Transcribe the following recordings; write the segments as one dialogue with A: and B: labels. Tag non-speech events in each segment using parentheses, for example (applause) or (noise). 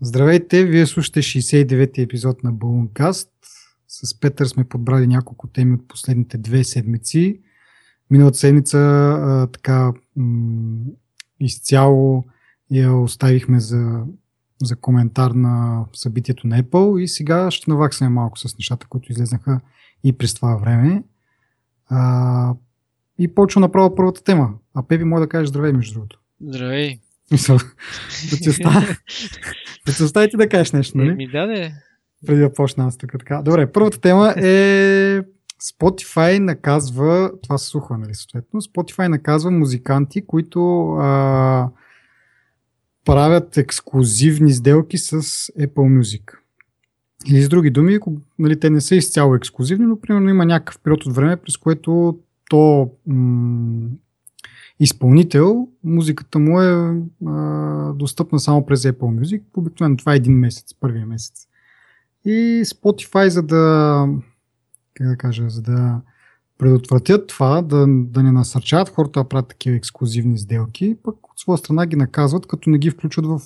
A: Здравейте, вие слушате 69-ти епизод на Balloon С Петър сме подбрали няколко теми от последните две седмици. Миналата седмица а, така м- изцяло я оставихме за, за коментар на събитието на Apple и сега ще наваксаме малко с нещата, които излезнаха и през това време. А, и почвам направо първата тема. А Пепи може да каже здравей, между другото.
B: Здравей.
A: Мисъл, да ти оставя. (laughs) да ти ти да кажеш нещо, нали?
B: Ми даде.
A: Преди да почна аз тук така. Добре, първата тема е Spotify наказва, това се слуха, нали, съответно, Spotify наказва музиканти, които а, правят ексклюзивни сделки с Apple Music. Или с други думи, нали, те не са изцяло ексклюзивни, но примерно има някакъв период от време, през което то м- изпълнител, музиката му е а, достъпна само през Apple Music. Обикновено това е един месец, първия месец. И Spotify, за да, как да кажа, за да предотвратят това, да, да не насърчават хората да правят такива ексклюзивни сделки, пък от своя страна ги наказват, като не ги включват в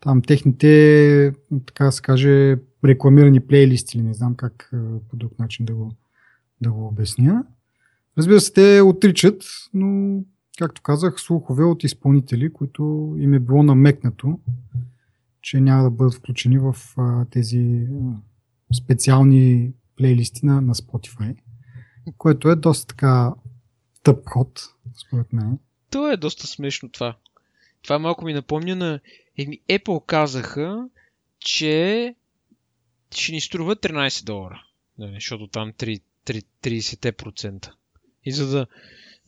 A: там техните, така да се каже, рекламирани плейлисти или не знам как по друг начин да го, да го обясня. Разбира се, те отричат, но, както казах, слухове от изпълнители, които им е било намекнато, че няма да бъдат включени в а, тези специални плейлисти на, на Spotify, което е доста така тъп ход, според мен.
B: То е доста смешно това. Това малко ми напомня на... Еми, Apple казаха, че ще ни струва 13 долара. Да, защото там 3, 3, 30%. И за да,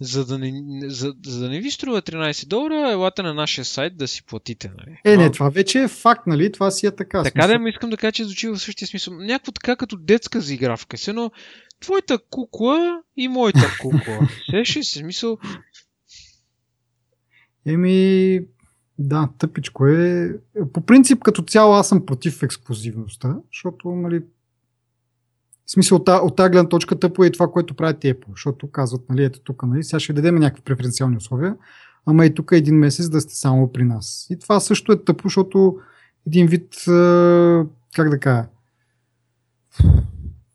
B: за да, не, за, за да не ви струва 13 долара, елате на нашия сайт да си платите. Нали?
A: Е, не, това вече е факт, нали? Това си е така.
B: Така да, искам да кажа, че звучи в същия смисъл. Някакво така като детска заигравка. Се, но твоята кукла и моята кукла. (laughs) Сеше си смисъл.
A: Еми, да, тъпичко е. По принцип, като цяло, аз съм против ексклюзивността, защото, нали, в смисъл, от, от тази гледна точка тъпо е и това, което правят Apple, защото казват, нали, ето тук, нали, сега ще дадем някакви преференциални условия, ама и тук един месец да сте само при нас. И това също е тъпо, защото един вид, как да кажа,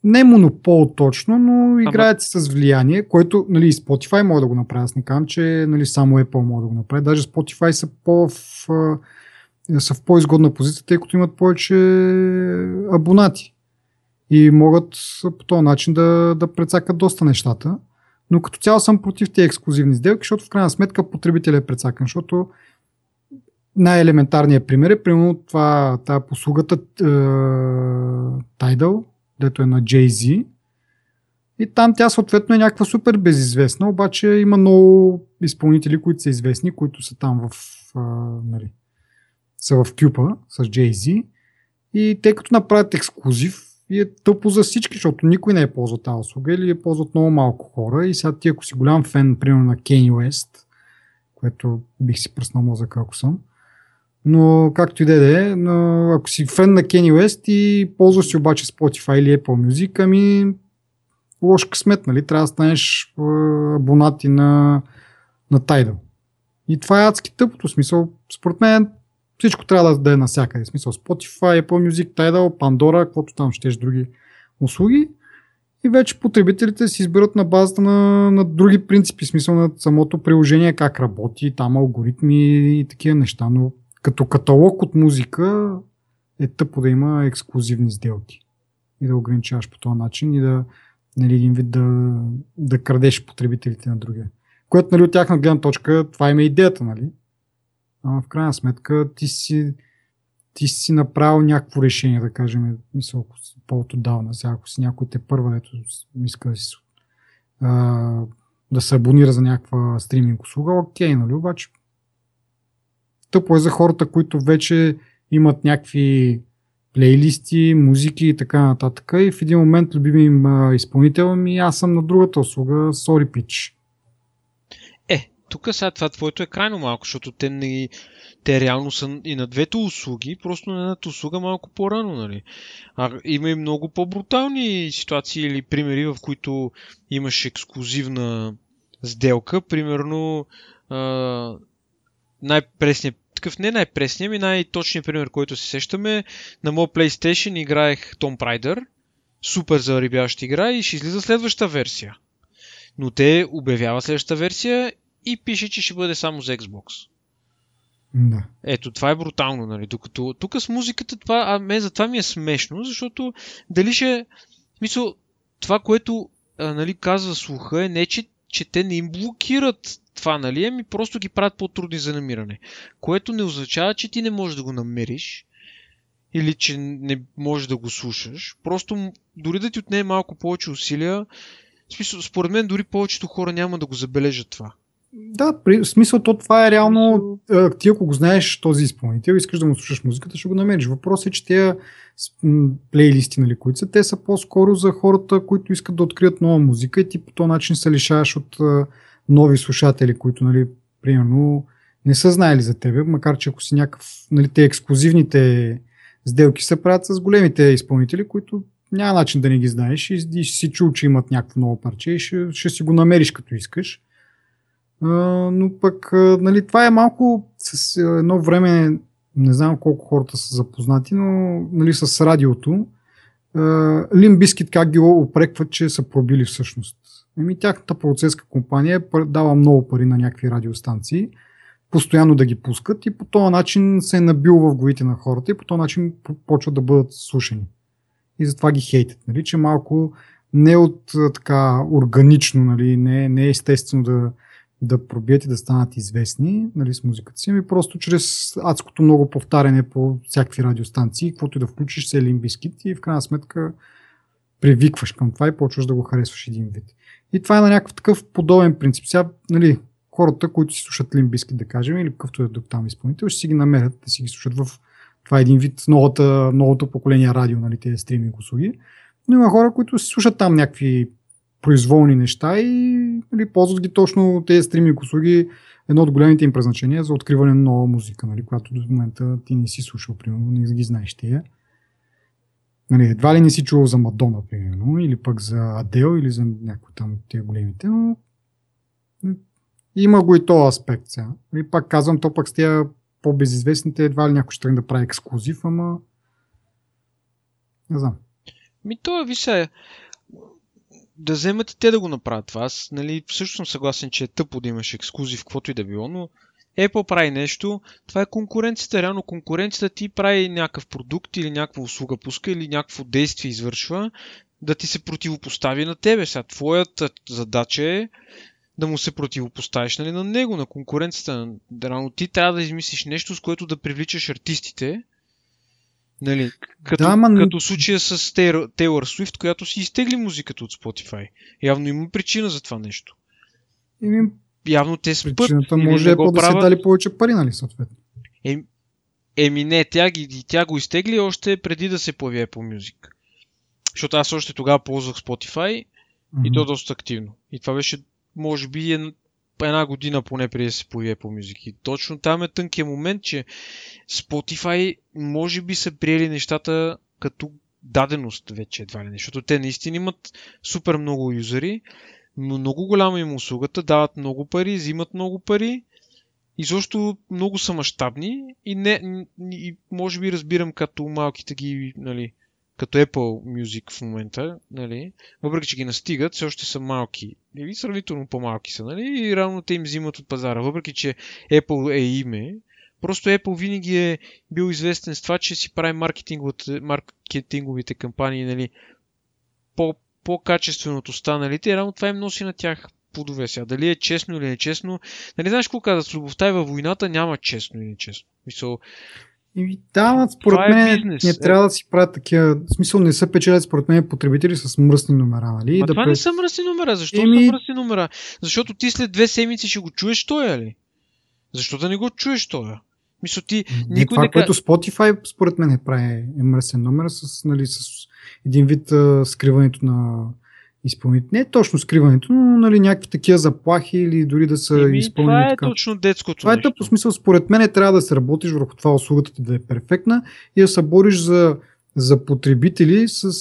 A: не монопол точно, но играят си с влияние, което нали, Spotify може да го направи. Аз не казвам, че нали, само Apple може да го направи. Даже Spotify са, по в, са в по-изгодна позиция, тъй като имат повече абонати и могат по този начин да, да прецакат доста нещата. Но като цяло съм против тези ексклюзивни сделки, защото в крайна сметка потребителят е прецакан, защото най-елементарният пример е примерно това, тази послугата е, Tidal, дето е на Jay-Z. И там тя съответно е някаква супер безизвестна, обаче има много изпълнители, които са известни, които са там в, а, нали, са в кюпа с Jay-Z. И те като направят ексклюзив, и е тъпо за всички, защото никой не е ползвал тази услуга или е ползват много малко хора. И сега ти, ако си голям фен, примерно на Kanye West, което бих си пръснал мозък, ако съм, но както и да е, но ако си фен на Kanye West и ползваш си обаче Spotify или Apple Music, ами лош късмет, нали? Трябва да станеш абонати на, на Tidal. И това е адски тъпото смисъл. Според мен всичко трябва да е навсякъде. В смисъл Spotify, Apple Music, Tidal, Pandora, каквото там щеш други услуги. И вече потребителите си избират на базата на, на други принципи, смисъл на самото приложение, как работи, там алгоритми и такива неща. Но като каталог от музика е тъпо да има ексклюзивни сделки. И да ограничаваш по този начин и да, нали, един вид да, да крадеш потребителите на другия. Което нали, от тяхна гледна точка, това има идеята, нали? Ама в крайна сметка ти си, ти си направил някакво решение, да кажем, си по-отдавна, сега ако си някой те първа, дето иска да си а, да се абонира за някаква стриминг услуга, окей, нали, обаче тъпо е за хората, които вече имат някакви плейлисти, музики и така нататък. И в един момент любими им изпълнител ми аз съм на другата услуга, Sorry Pitch
B: тук сега това твоето е крайно малко, защото те, не, те реално са и на двете услуги, просто на едната услуга малко по-рано. Нали? А, има и много по-брутални ситуации или примери, в които имаш ексклюзивна сделка. Примерно, най-пресният такъв не най-пресният ми, най-точният пример, който се сещаме, на моят PlayStation играех Tomb Raider, супер зарибяваща игра и ще излиза следващата версия. Но те обявяват следващата версия и пише, че ще бъде само за Xbox.
A: Да.
B: Ето, това е брутално, нали? Докато тук с музиката, това, а мен за това ми е смешно, защото дали ще... Мисъл, това, което а, нали, казва слуха е не, че, че те не им блокират това, нали, ами просто ги правят по-трудни за намиране. Което не означава, че ти не можеш да го намериш или че не можеш да го слушаш. Просто дори да ти отнеме малко повече усилия, смисъл, според мен дори повечето хора няма да го забележат това.
A: Да, при, в смисъл то това е реално, ти ако го знаеш този изпълнител, искаш да му слушаш музиката, ще го намериш. Въпросът е, че тези плейлисти, нали, които са, те са по-скоро за хората, които искат да открият нова музика и ти по този начин се лишаваш от нови слушатели, които, нали, примерно, не са знаели за тебе, макар че ако си някакъв, нали, те ексклюзивните сделки се правят с големите изпълнители, които няма начин да не ги знаеш и, и си чул, че имат някакво ново парче и ще, ще си го намериш като искаш. Но пък, нали, това е малко с едно време, не знам колко хората са запознати, но нали, с радиото, Лим Бискит как ги опрекват, че са пробили всъщност. Еми, тяхната процеска компания дава много пари на някакви радиостанции, постоянно да ги пускат и по този начин се е набил в главите на хората и по този начин почват да бъдат слушани. И затова ги хейтят, нали, че малко не от така органично, нали, не, не е естествено да, да пробият и да станат известни нали, с музиката си, ами просто чрез адското много повтаряне по всякакви радиостанции, каквото и да включиш се лимбискит и в крайна сметка привикваш към това и почваш да го харесваш един вид. И това е на някакъв такъв подобен принцип. Сега, нали, хората, които си слушат Лимбиски, да кажем, или какъвто е там изпълнител, ще си ги намерят да си ги слушат в това е един вид новата, новото поколение радио, нали, тези стриминг услуги. Но има хора, които си слушат там някакви произволни неща и нали, ползват ги точно тези стриминг услуги. Едно от големите им предназначения за откриване на нова музика, нали, която до момента ти не си слушал, примерно, не ги знаеш тия. Нали, едва ли не си чувал за Мадона, примерно, или пък за Адел, или за някои там тия големите, но има го и този аспект сега. И пак казвам, то пък с тия по-безизвестните едва ли някой ще да прави ексклюзив, ама не знам.
B: Ми то е, више, да вземат и те да го направят това. Аз нали, също съм съгласен, че е тъпо да имаш ексклюзив, каквото и да било, но Apple прави нещо, това е конкуренцията. Реално конкуренцията ти прави някакъв продукт или някаква услуга пуска или някакво действие извършва, да ти се противопостави на тебе. Сега твоята задача е да му се противопоставиш нали, на него, на конкуренцията. Реално ти трябва да измислиш нещо, с което да привличаш артистите, Нали, като, да, ма... като случая с Тейлор Суифт, която си изтегли музиката от Spotify. Явно има причина за това нещо.
A: Еми,
B: Явно те спът.
A: Причината може е по да правят... се дали повече пари, нали, съответно.
B: Еми, еми не, тя, ги, тя го изтегли още преди да се появи Apple Music. Защото аз още тогава ползвах Spotify mm-hmm. и то доста активно. И това беше, може би, една година поне преди да се появи по музики. Точно там е тънкия момент, че Spotify може би са приели нещата като даденост вече едва ли защото те наистина имат супер много юзери, но много голяма им услугата, дават много пари, взимат много пари и също много са мащабни и, не, и може би разбирам като малките ги, нали, като Apple Music в момента, нали, въпреки че ги настигат, все още са малки. Или сравнително по-малки са, нали, и равно те им взимат от пазара. Въпреки че Apple е име, просто Apple винаги е бил известен с това, че си прави маркетинговите кампании, нали, по, по-качествено от останалите, и равно това им носи на тях плодове сега. Дали е честно или нечестно. Нали знаеш какво казват? Любовта и във войната няма честно или нечестно. Мисъл,
A: и да, според е мен е не трябва да си правят такива. В смисъл не са печелят според мен потребители с мръсни номера, нали?
B: Ма да това пред... не са мръсни номера. Защо Еми... са мръсни номера? Защото ти след две седмици ще го чуеш тоя ли? Защо да не го чуеш тоя? Мисля, ти
A: не, никой това, не... което Spotify според мен е прави е мръсен номер с, нали, с един вид а, скриването на изпълнители. Не е точно скриването, но нали, някакви такива заплахи или дори да са
B: Еми,
A: изпълнени.
B: Това е
A: така.
B: точно детското.
A: Това е
B: нещо.
A: е по смисъл, според мен трябва да се работиш върху това услугата ти да е перфектна и да се бориш за, за потребители с,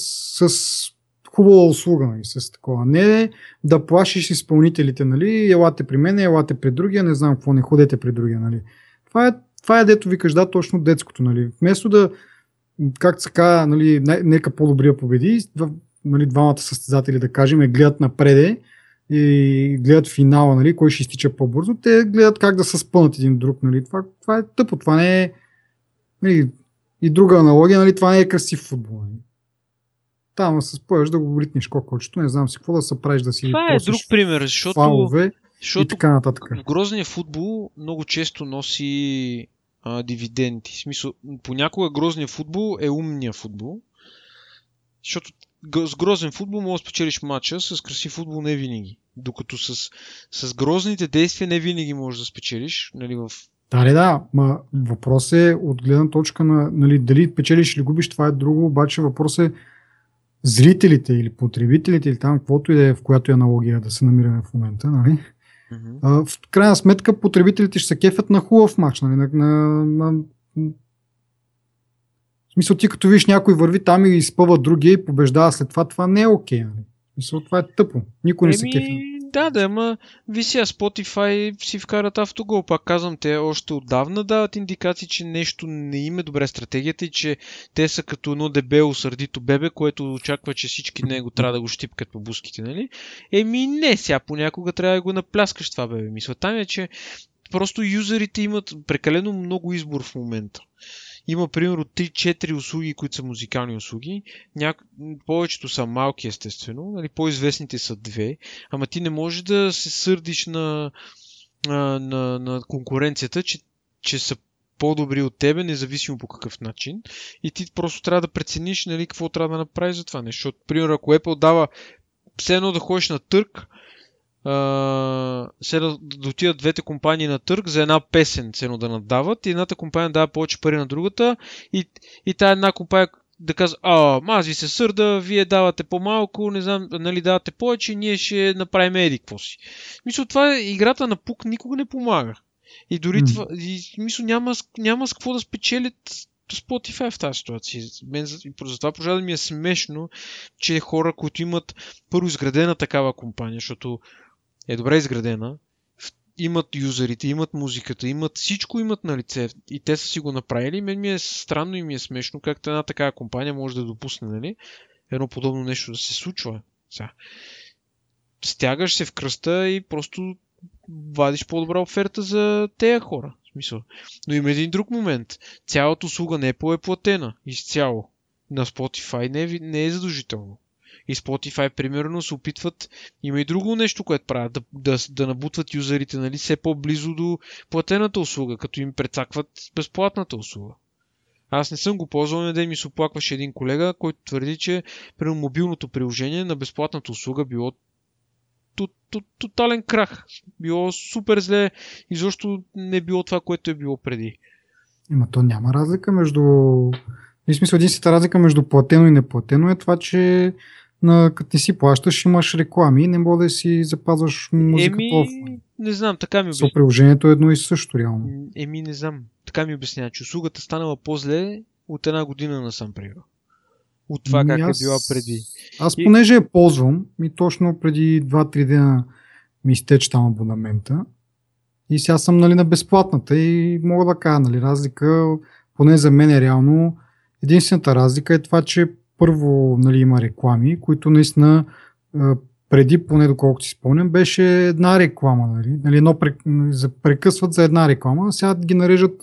A: с хубава услуга, нали, с такова. Не да плашиш изпълнителите, нали, елате при мен, елате при другия, не знам какво, не ходете при другия, нали. Това е това е дето викаш, да, точно детското, нали. Вместо да, както се казва, нали, нека по-добрия победи, нали, двамата състезатели, да кажем, гледат напреде и гледат финала, нали, кой ще изтича по-бързо, те гледат как да се спънат един друг. Нали. Това, това е тъпо, това не е нали, и друга аналогия, нали, това не е красив футбол. Нали. Там се спъваш да го ритнеш кокочето, не знам си какво да се правиш да си
B: Това е друг пример, защото,
A: фалове
B: защото
A: и така нататък.
B: грозният футбол много често носи а, дивиденти. В смисъл, понякога грозният футбол е умния футбол, защото с грозен футбол можеш да спечелиш матча, с красив футбол не винаги. Докато с, с грозните действия не винаги можеш да спечелиш. Нали, в...
A: Да, да, да, ма въпрос е от гледна точка на нали, дали печелиш или губиш, това е друго, обаче въпрос е зрителите или потребителите или там, каквото и да е, в която е аналогия да се намираме в момента, нали? Mm-hmm. А, в крайна сметка потребителите ще се кефят на хубав матч, нали? на, на, на смисъл, ти като виж някой върви там и изпъва другия и побеждава след това, това не е окей. Okay, нали? Мисъл, това е тъпо. Никой не се кефи.
B: Да, да, ама вися Spotify си вкарат автогол. Пак казвам, те още отдавна дават индикации, че нещо не им е добре стратегията и че те са като едно дебело сърдито бебе, което очаква, че всички него трябва да го щипкат по буските, нали? Еми не, сега понякога трябва да го напляскаш това бебе. Мисля, там е, че просто юзерите имат прекалено много избор в момента. Има примерно 3-4 услуги, които са музикални услуги. Няк... Повечето са малки, естествено. Нали, по-известните са две. Ама ти не можеш да се сърдиш на, на, на, на конкуренцията, че, че са по-добри от тебе, независимо по какъв начин. И ти просто трябва да прецениш нали, какво трябва да направиш за това нещо. Примерно, ако Apple дава все едно да ходиш на търк, се да, отидат двете компании на търг за една песен, цено да надават и едната компания дава повече пари на другата и, и тая една компания да казва, а, аз ви се сърда, вие давате по-малко, не знам, нали давате повече, ние ще направим еди какво си. Мисля, това е играта на пук никога не помага. И дори mm. това, и, мисля, няма, няма с какво да спечелят Spotify в тази ситуация. Мен, затова продължава да ми е смешно, че хора, които имат първо изградена такава компания, защото е добре изградена, имат юзерите, имат музиката, имат всичко имат на лице и те са си го направили. Мен ми е странно и ми е смешно как една такава компания може да допусне, нали? Едно подобно нещо да се случва. Сега. Стягаш се в кръста и просто вадиш по-добра оферта за тези хора. В смисъл. Но има един друг момент. Цялата услуга не е платена изцяло. На Spotify не е, не е задължително и Spotify, примерно, се опитват, има и друго нещо, което правят, да, да, да набутват юзерите, нали, все по-близо до платената услуга, като им прецакват безплатната услуга. Аз не съм го ползвал, на ден ми се оплакваше един колега, който твърди, че при мобилното приложение на безплатната услуга било тотален крах. Било супер зле, изобщо не било това, което е било преди.
A: Има то няма разлика между... В смисъл, единствената разлика между платено и неплатено е това, че на, като ти си плащаш, имаш реклами не мога да си запазваш музиката
B: Еми, не знам, така ми
A: обяснява. приложението е едно и също, реално.
B: Еми, не знам. Така ми обяснява, че услугата станала по-зле от една година насам пример. От това как аз, е била преди.
A: Аз и... понеже я ползвам, ми точно преди 2-3 дена ми изтече там абонамента. И сега съм нали, на безплатната и мога да кажа, нали, разлика, поне за мен е реално, единствената разлика е това, че първо нали, има реклами, които наистина преди, поне доколкото си спомням, беше една реклама. Нали? Нали, едно прекъсват за една реклама, сега ги нарежат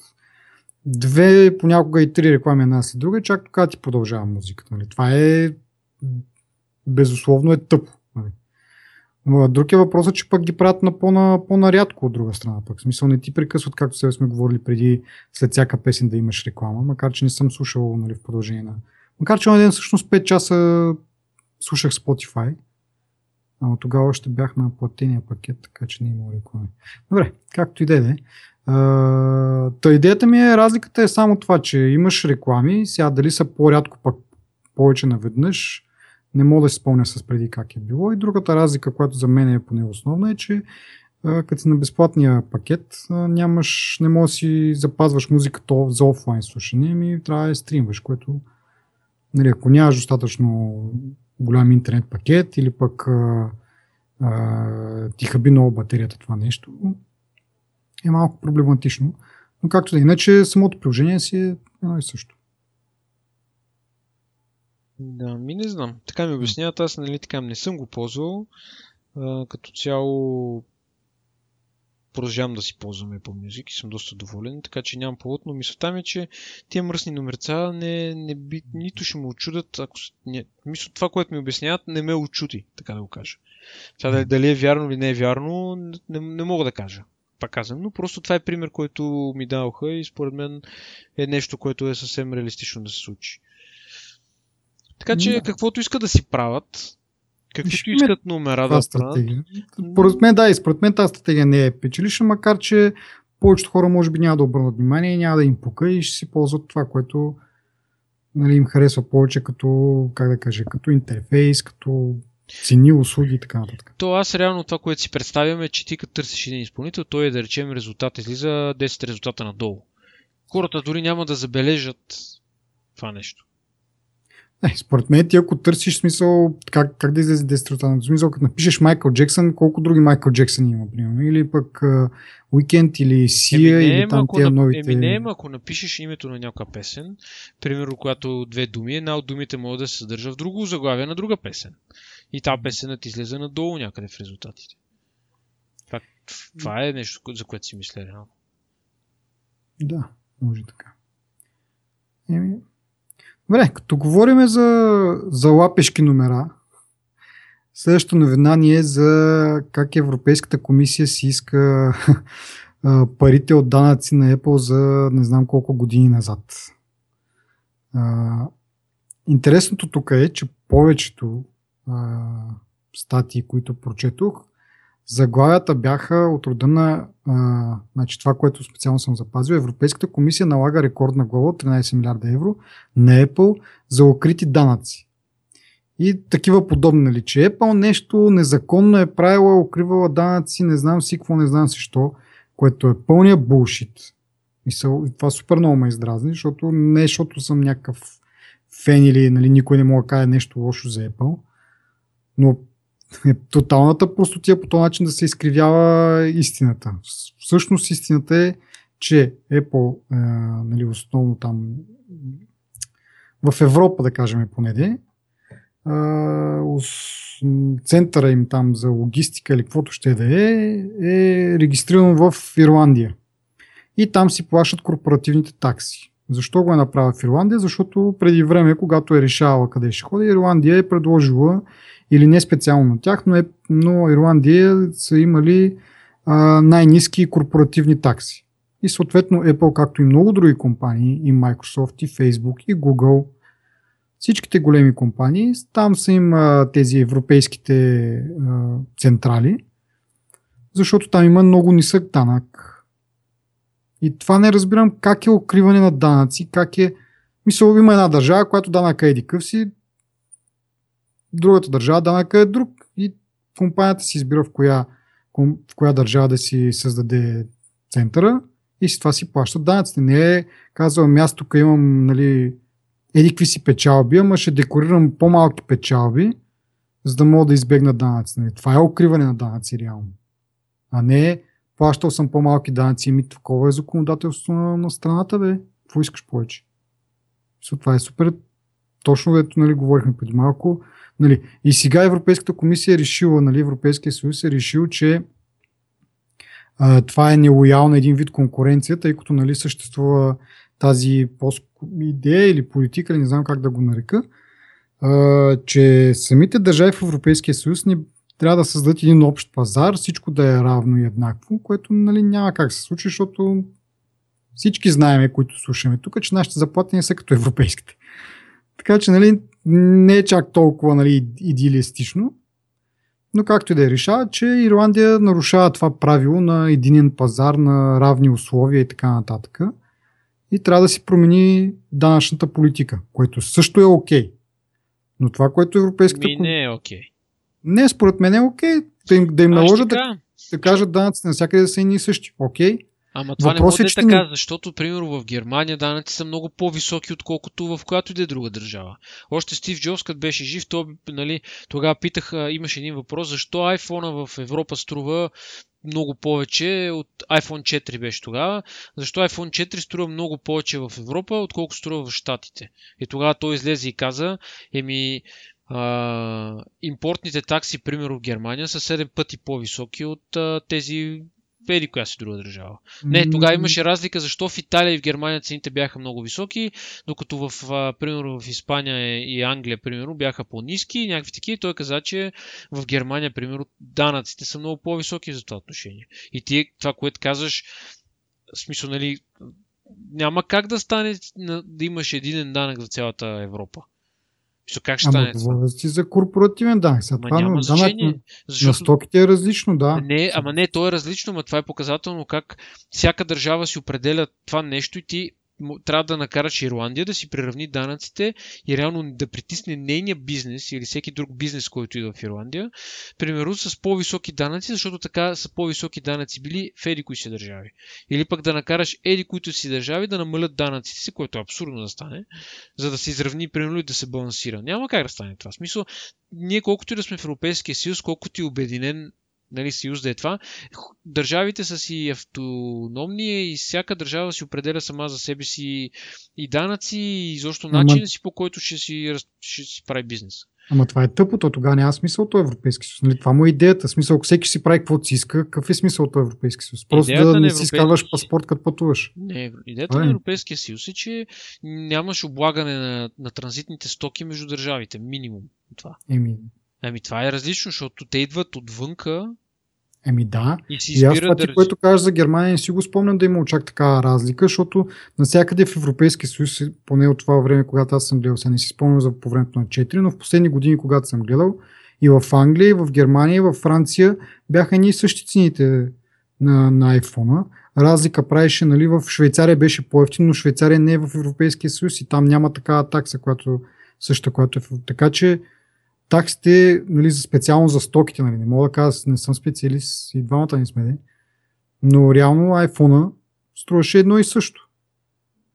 A: две, понякога и три реклами една след друга, чак тогава ти продължава музиката. Нали? Това е безусловно е тъпо. Нали? Друг е че пък ги правят на по-на, по-нарядко от друга страна. Пък. В смисъл не ти прекъсват, както сега сме говорили преди, след всяка песен да имаш реклама, макар че не съм слушал нали, в продължение на Макар че на ден всъщност 5 часа слушах Spotify, но тогава още бях на платения пакет, така че не има реклами. Добре, както и да е. Та идеята ми е, разликата е само това, че имаш реклами, сега дали са по-рядко пък повече наведнъж, не мога да си спомня с преди как е било. И другата разлика, която за мен е поне основна е, че като си на безплатния пакет, нямаш, не можеш да си запазваш музиката за офлайн слушане, ми трябва да стримваш, което нали, ако нямаш достатъчно голям интернет пакет или пък а, а, ти хаби много батерията това нещо, е малко проблематично. Но както да е, иначе самото приложение си е едно и също.
B: Да, ми не знам. Така ми обясняват, аз нали така не съм го ползвал. А, като цяло продължавам да си ползвам Apple Music и съм доста доволен, така че нямам повод, но мисълта ми е, че тия мръсни номерца не, не би, нито ще ме очудят, ако не, мисля, това, което ми обясняват, не ме очуди, така да го кажа. Сега дали, дали е вярно или не е вярно, не, не мога да кажа. Пак казвам, но просто това е пример, който ми даваха и според мен е нещо, което е съвсем реалистично да се случи. Така че, да. каквото искат да си правят, Каквито искат номера да
A: стратегия. Според мен, да, и според мен тази стратегия не е печелиша, макар че повечето хора може би няма да обърнат внимание няма да им пука и ще си ползват това, което нали, им харесва повече като, как да кажа, като интерфейс, като цени, услуги и така нататък.
B: То аз реално това, което си представям е, че ти като търсиш един изпълнител, той е да речем резултат излиза 10 резултата надолу. Хората дори няма да забележат това нещо.
A: Е, според мен ти ако търсиш смисъл, как, как да излезе 10 В смисъл, като напишеш Майкъл Джексън, колко други Майкъл Джексън има, примерно, или пък Уикенд, или Сия, или там тия новите...
B: Не, ако напишеш името на някаква песен, примерно, когато две думи, една от думите може да се съдържа в друго заглавие на друга песен. И тази песен ти излезе надолу някъде в резултатите. Това, това е нещо, за което си мисля реално.
A: Да, може така. Еми, Добре, като говорим за, за лапешки номера, следващата новина ни е за как Европейската комисия си иска (laughs) парите от данъци на Apple за не знам колко години назад. Интересното тук е, че повечето статии, които прочетох, Заглавията бяха от рода на а, значи това, което специално съм запазил. Европейската комисия налага рекордна глава от 13 милиарда евро на Apple за укрити данъци. И такива подобни, нали, че Apple нещо незаконно е правила, укривала данъци, не знам си какво, не знам си що, което е пълния булшит. И това супер много ме издразни, защото не защото съм някакъв фен или нали, никой не мога да каже нещо лошо за Apple, но тоталната простотия по този начин да се изкривява истината. Всъщност истината е, че Apple, е, нали, основно там в Европа, да кажем поне, е, центъра им там за логистика или каквото ще да е, е регистриран в Ирландия. И там си плащат корпоративните такси. Защо го е направил в Ирландия? Защото преди време, когато е решавала къде ще ходи, Ирландия е предложила или не специално на тях, но, е, но Ирландия са имали а, най-низки корпоративни такси. И съответно Apple, както и много други компании, и Microsoft, и Facebook, и Google, всичките големи компании, там са им а, тези европейските а, централи, защото там има много нисък данък. И това не разбирам как е укриване на данъци, как е... Мисля, има една държава, която данъка е еди си, другата държава данъка е друг и компанията си избира в коя, в коя държава да си създаде центъра и си това си плащат данъците. Не е казал, място, тук имам нали, еди какви си печалби, ама ще декорирам по-малки печалби, за да мога да избегна данъци. Нали. Това е укриване на данъци реално. А не плащал съм по-малки данъци ми такова е законодателство на, на страната, бе. Какво искаш повече? Това е супер. Точно, дето нали, говорихме преди малко. Нали, и сега Европейската комисия е решила, нали, Европейския съюз е решил, че а, това е нелоялна един вид конкуренция, тъй като нали, съществува тази идея или политика, не знам как да го нарека, а, че самите държави в Европейския съюз не трябва да създадат един общ пазар, всичко да е равно и еднакво, което нали, няма как се случи, защото всички знаеме, които слушаме тук, че нашите заплати не са като европейските. Така че, нали, не е чак толкова нали, идеалистично, но както и да е решава, че Ирландия нарушава това правило на единен пазар на равни условия и така нататък. И трябва да си промени данъчната политика, което също е окей. Okay. Но това, което Европейската...
B: Ми не е окей. Okay.
A: Не, според мен е окей. Да им, да им наложат да, да кажат данъците навсякъде да са и същи. Окей.
B: Ама това
A: Въпросът
B: не
A: е,
B: може да е
A: че
B: така,
A: не-
B: защото, примерно, в Германия данъци са много по-високи, отколкото в която и да е друга държава. Още Стив Джобс, като беше жив, той, нали, тогава питах, имаше един въпрос, защо iPhone в Европа струва много повече от iPhone 4 беше тогава. Защо iPhone 4 струва много повече в Европа, отколкото струва в Штатите. И тогава той излезе и каза, еми, а, импортните такси, примерно в Германия, са 7 пъти по-високи от а, тези в еди коя си друга държава. Не, тогава имаше разлика защо в Италия и в Германия цените бяха много високи, докато в, а, примерно в Испания и Англия, примерно, бяха по-низки и някакви такива. Той каза, че в Германия, примерно, данъците са много по-високи за това отношение. И ти, това, което казваш, в смисъл, нали, няма как да стане да имаш един данък за цялата Европа. Мисъл, как ще
A: Ама
B: стане това?
A: си за корпоративен данък. Сега това
B: няма
A: на
B: значение.
A: на, на
B: Защото
A: стоките е различно, да.
B: не, ама не, то е различно, но това е показателно как всяка държава си определя това нещо и ти трябва да накараш Ирландия да си приравни данъците и реално да притисне нейния бизнес или всеки друг бизнес, който идва в Ирландия, примерно с по-високи данъци, защото така са по-високи данъци били в еди кои си държави. Или пък да накараш еди които си държави да намалят данъците си, което е абсурдно да стане, за да се изравни примерно и да се балансира. Няма как да стане това. В смисъл, ние колкото и да сме в Европейския съюз, колкото и обединен нали, съюз да е това, държавите са си автономни и всяка държава си определя сама за себе си и данъци, и изобщо начина си по който ще си, ще си прави бизнес.
A: Ама това е тъпо, то тогава няма смисъл то Европейски съюз. Нали? Това му е идеята. Смисъл, ако всеки си прави каквото си иска, какъв е смисъл то Европейски съюз? Просто
B: Идеята
A: да не си
B: Европейски-
A: изкарваш паспорт, като пътуваш.
B: Не, идеята
A: Това
B: на
A: е.
B: Европейския съюз е, че нямаш облагане на, на транзитните стоки между държавите. Минимум. Това.
A: Еми,
B: Ами това е различно, защото те идват отвънка
A: еми да.
B: и си
A: И аз това ти,
B: да...
A: което кажеш за Германия, не си го спомням да има чак такава разлика, защото навсякъде в Европейския съюз, поне от това време, когато аз съм гледал, сега не си спомням за по времето на 4, но в последни години, когато съм гледал, и в Англия, и в Германия, и в Франция бяха ни същи цените на, на iPhone. Разлика правеше, нали, в Швейцария беше по-ефтин, но Швейцария не е в Европейския съюз и там няма такава такса, която същата, която е. Така че таксите, нали, специално за стоките, нали, не мога да кажа, не съм специалист и двамата не сме, де. но реално iPhone струваше едно и също.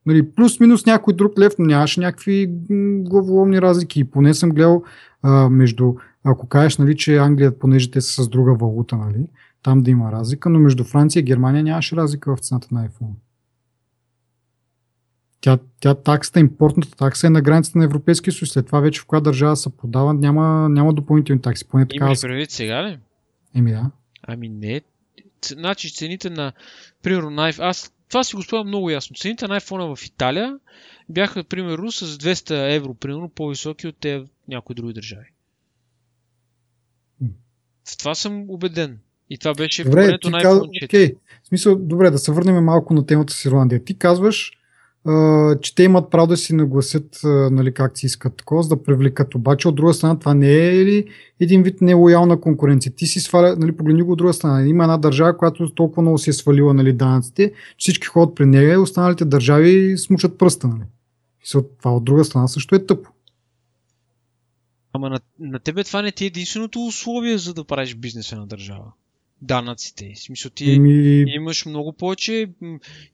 A: Нали, плюс-минус някой друг лев, но нямаше някакви главоломни разлики. И поне съм гледал а, между, ако кажеш, нали, че Англия, понеже те са с друга валута, нали, там да има разлика, но между Франция и Германия нямаше разлика в цената на iPhone. Тя, тя таксата, импортната такса е на границата на Европейския съюз. След това вече в коя държава се продава, няма, няма допълнителни такси. Поне така.
B: Имаш предвид сега ли?
A: Еми да.
B: Ами не. Значи цените на, примерно, на аз това си го спомням много ясно. Цените на iPhone в Италия бяха, примерно, с 200 евро, примерно, по-високи от те някои други държави. В това съм убеден. И това беше
A: Добре, ти
B: на iPhone 4.
A: окей. В смисъл, добре, да се върнем малко на темата с Ирландия. Ти казваш, че те имат право да си нагласят, нали, как си искат такова, за да привлекат. Обаче, от друга страна, това не е ли един вид нелоялна конкуренция? Ти си сваля, нали, погледни го от друга страна. Има една държава, която толкова много си е свалила нали, данъците, всички ходят при нея и останалите държави смучат пръста. Нали. И това от друга страна също е тъпо.
B: Ама на, на тебе това не ти е единственото условие, за да правиш бизнеса на държава. Данъците. В смисъл ти
A: Еми,
B: имаш много повече,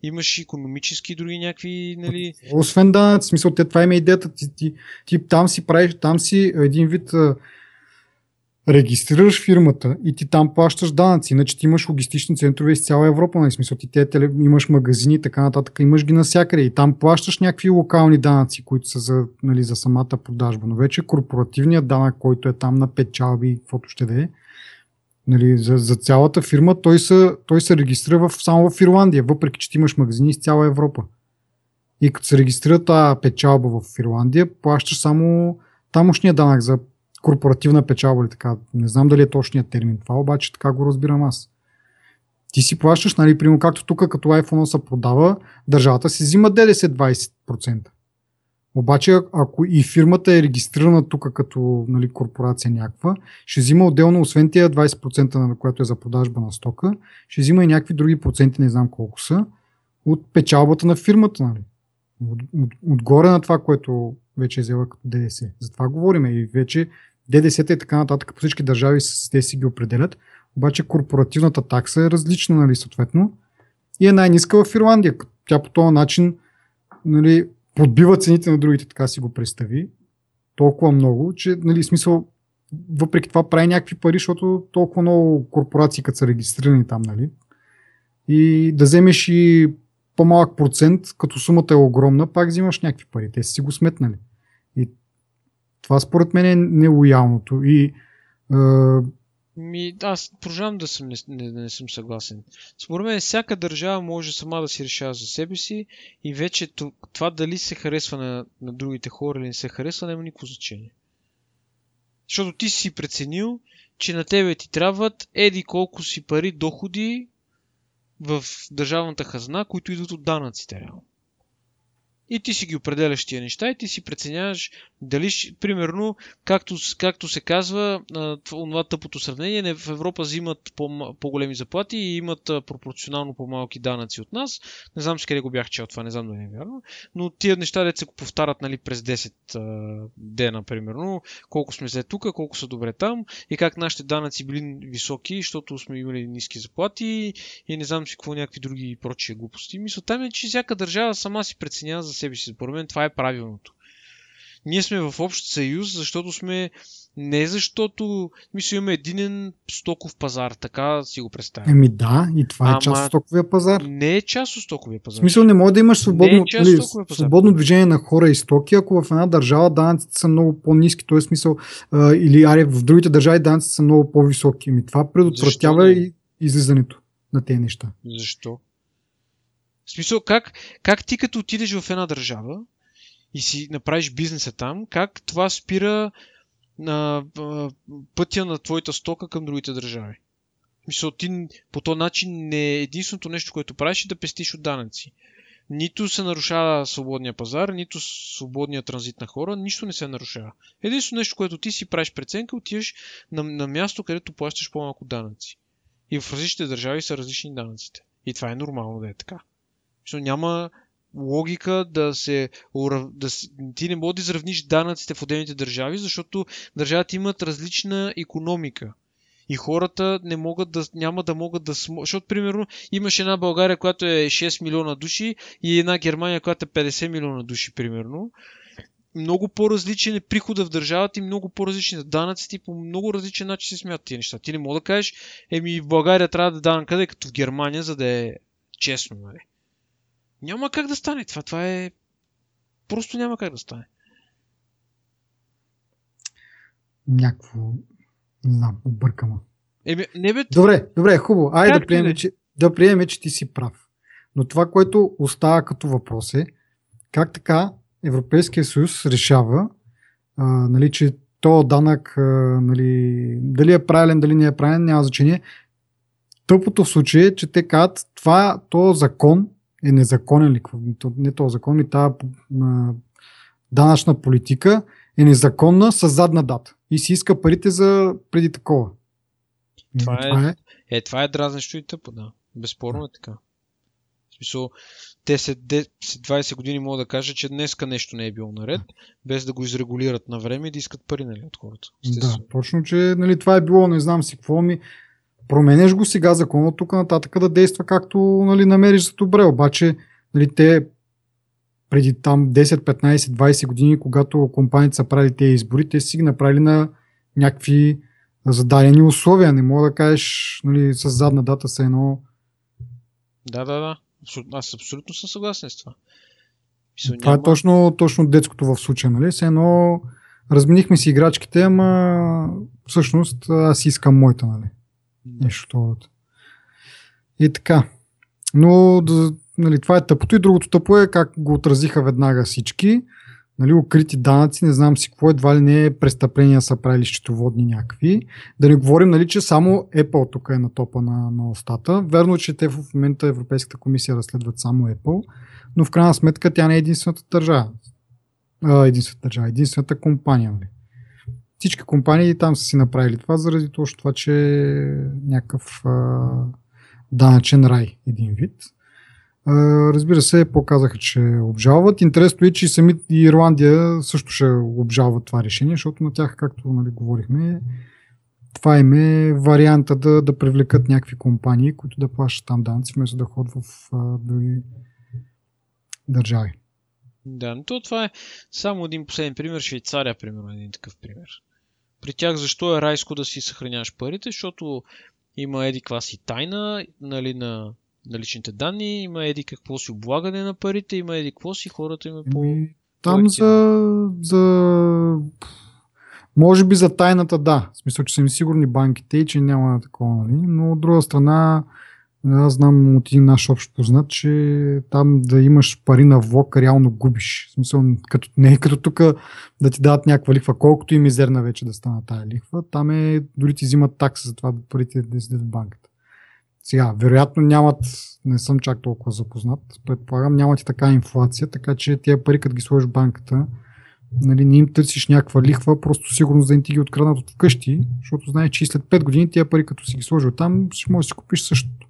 B: имаш економически други някакви, нали...
A: Освен да, в смисъл, те, това има идеята. Ти, ти, ти там си правиш, там си един вид регистрираш фирмата и ти там плащаш данъци, иначе ти имаш логистични центрове из цяла Европа, нали? В смисъл ти те, теле, имаш магазини и така нататък, имаш ги навсякъде и там плащаш някакви локални данъци, които са за, нали, за самата продажба, но вече корпоративният данък, който е там на печалби и каквото ще да е, нали, за, за цялата фирма, той се, той се регистрира в, само в Ирландия, въпреки че ти имаш магазини из цяла Европа. И като се регистрира тази печалба в Ирландия, плащаш само тамошния данък за корпоративна печалба или така. Не знам дали е точният термин това, обаче така го разбирам аз. Ти си плащаш, нали, примерно както тук, като iPhone се продава, държавата си взима ДДС 20%. Обаче, ако и фирмата е регистрирана тук като нали, корпорация някаква, ще взима отделно, освен тия 20%, на което е за продажба на стока, ще взима и някакви други проценти, не знам колко са, от печалбата на фирмата. Нали. От, от, отгоре на това, което вече е взела като ДДС. За това говорим и вече ДДС и така нататък по всички държави те си ги определят, обаче корпоративната такса е различна, нали, съответно. и е най-ниска в Ирландия. Тя по този начин нали, подбива цените на другите, така си го представи. Толкова много, че нали, смисъл въпреки това прави някакви пари, защото толкова много корпорации, като са регистрирани там, нали? И да вземеш и по-малък процент, като сумата е огромна, пак взимаш някакви пари. Те си го сметнали. И това според мен е нелоялното. И е,
B: ми, аз продължавам да съм, не, не, не съм съгласен. Според мен всяка държава може сама да си решава за себе си и вече това дали се харесва на, на другите хора или не се харесва, няма никакво значение. Защото ти си преценил, че на тебе ти трябват еди колко си пари доходи в държавната хазна, които идват от данъците. И ти си ги определяш тия неща и ти си преценяваш дали, примерно, както, както се казва, това тъпото сравнение, в Европа взимат по, по-големи заплати и имат пропорционално по-малки данъци от нас. Не знам с къде го бях чел това, не знам дали е вярно. Но тия неща, де се го повтарят нали, през 10 а, дена, примерно, колко сме взе тук, колко са добре там и как нашите данъци били високи, защото сме имали ниски заплати и не знам си какво някакви други прочие глупости. Мисълта ми е, че всяка държава сама си преценява за себе си. Според мен това е правилното. Ние сме в общ съюз, защото сме не защото, мисля, имаме единен стоков пазар, така си го представям.
A: Еми да, и това Ама... е част от стоковия пазар.
B: Не е част от стоковия пазар.
A: В смисъл не може да имаш свободно, е нали, свободно движение на хора и стоки, ако в една държава данъците са много по-низки, т.е. смисъл, а, или аре, в другите държави данъците са много по-високи. Еми това предотвратява и излизането на тези неща.
B: Защо? В смисъл, как, как ти като отидеш в една държава и си направиш бизнеса там, как това спира на пътя на твоята стока към другите държави? Мисъл, ти по този начин не е единственото нещо, което правиш е да пестиш от данъци. Нито се нарушава свободния пазар, нито свободния транзит на хора, нищо не се нарушава. Единственото нещо, което ти си правиш преценка, отиваш на, на място, където плащаш по-малко данъци. И в различните държави са различни данъците. И това е нормално да е така. Защото няма логика да се, да ти не можеш да изравниш данъците в отделните държави, защото държавите имат различна економика. И хората не могат да, няма да могат да смо... Защото, примерно, имаш една България, която е 6 милиона души и една Германия, която е 50 милиона души, примерно. Много по-различен е прихода в държавата и много по-различни данъците и по много различен начин се смятат тези неща. Ти не мога да кажеш, еми в България трябва да давам къде, като в Германия, за да е честно, нали? Няма как да стане това. Това е... Просто няма как да стане.
A: Някакво... Не знам, объркама.
B: Еми, не бе...
A: Добре, добре, хубаво. Айде да приемем, че, да приемем, че ти си прав. Но това, което остава като въпрос е, как така Европейския съюз решава, а, нали, че то данък, а, нали, дали е правилен, дали не е правилен, няма значение. Тъпото в случай е, че те казват, това, то закон е незаконен ли? Не този закон, и тази данъчна политика е незаконна с задна дата. И си иска парите за преди такова.
B: Това, е, това е, е, това е дразнещо и тъпо, да. Безспорно е така. В смисъл, те след 20 години могат да кажат, че днеска нещо не е било наред, без да го изрегулират на време и да искат пари нали, от хората.
A: Да, точно, че нали, това е било, не знам си какво ми променеш го сега закона, тук нататък да действа както нали, намериш за добре. Обаче нали, те преди там 10, 15, 20 години, когато компаниите са правили тези избори, те си ги направили на някакви зададени условия. Не мога да кажеш нали, с задна дата са едно.
B: Да, да, да. Аз абсолютно съм съгласен с това.
A: Мисъл, това няма... е точно, точно детското в случая. Нали? Се едно разменихме си играчките, ама всъщност аз искам моята. Нали? Нещо това. И така. Но нали, това е тъпото и другото тъпо е как го отразиха веднага всички. Нали, укрити данъци, не знам си какво, едва ли не е престъпления са правили счетоводни някакви. Да не говорим, нали, че само Apple тук е на топа на, на остата. Верно, че те в момента Европейската комисия разследват само Apple, но в крайна сметка тя не е единствената държава. единствената държава, единствената компания. Нали всички компании там са си направили това, заради точно това, че е някакъв данъчен рай, един вид. Разбира се, показаха, че обжалват. Интересно е, че и сами Ирландия също ще обжалват това решение, защото на тях, както нали, говорихме, това им е варианта да, да привлекат някакви компании, които да плащат там данци, вместо да ходят в други държави.
B: Да, но то това е само един последен пример. Швейцария, примерно, е един такъв пример. При тях защо е райско да си съхраняваш парите? Защото има еди каква си тайна нали, на, на личните данни, има еди какво си облагане на парите, има еди какво си хората има по...
A: Ами, там за, за... Може би за тайната да. В смисъл, че са ми сигурни банките и че няма такова, нали? Но от друга страна, аз знам от един наш общ познат, че там да имаш пари на влог, реално губиш. В смисъл, като, не е като тук да ти дадат някаква лихва, колкото и мизерна вече да стана тая лихва. Там е, дори ти взимат такса за това парите да седят в банката. Сега, вероятно нямат, не съм чак толкова запознат, предполагам, нямат и така инфлация, така че тия пари, като ги сложиш в банката, нали, не им търсиш някаква лихва, просто сигурно да не ти ги откраднат от вкъщи, защото знаеш, че и след 5 години тия пари, като си ги сложил там, ще можеш да си купиш същото.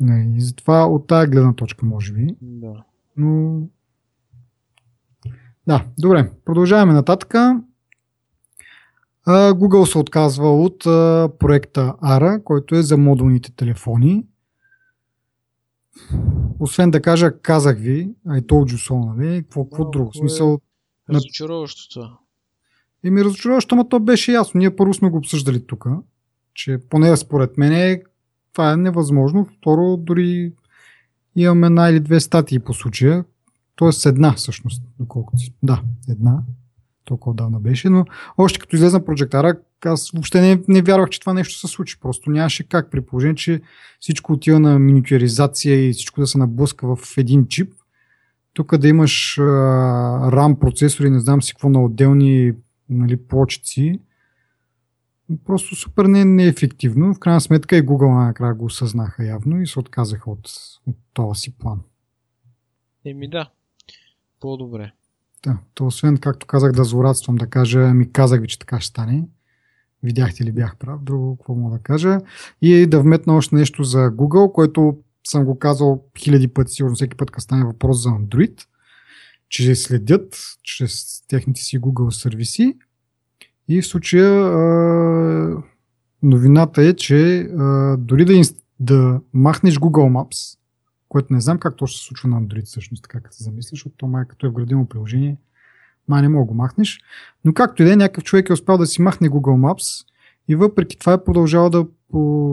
A: Не, и затова от тази гледна точка, може би.
B: Да.
A: Но... Да, добре. Продължаваме нататък. Google се отказва от проекта ARA, който е за модулните телефони. Освен да кажа, казах ви, I told you so, нали? Какво, какво друго? В смисъл...
B: Разочароващо това.
A: Еми разочароващо, но то беше ясно. Ние първо сме го обсъждали тук, че поне според мен това е невъзможно. Второ, дори имаме една или две статии по случая, т.е. една всъщност, доколкото. Да, една. Толкова давна беше, но още като излезна прожектара, аз въобще не, не вярвах, че това нещо се случи. Просто нямаше как при положение, че всичко отива на миниатюризация и всичко да се наблъска в един чип. Тук да имаш а, RAM процесори, не знам си какво на отделни нали, плочици, просто супер не, неефективно. В крайна сметка и Google накрая го осъзнаха явно и се отказаха от, от този си план.
B: Еми да, по-добре.
A: Да, то освен, както казах, да злорадствам, да кажа, ми казах ви, че така ще стане. Видяхте ли бях прав, друго какво мога да кажа. И да вметна още нещо за Google, което съм го казал хиляди пъти, сигурно всеки път, като стане въпрос за Android, че следят чрез техните си Google сервиси и в случая а, новината е, че а, дори да, инст... да махнеш Google Maps, което не знам как то ще се случва на Android всъщност, така като се замислиш, защото то май като е вградено приложение, май не мога да го махнеш. Но както и да е, някакъв човек е успял да си махне Google Maps и въпреки това е продължава да,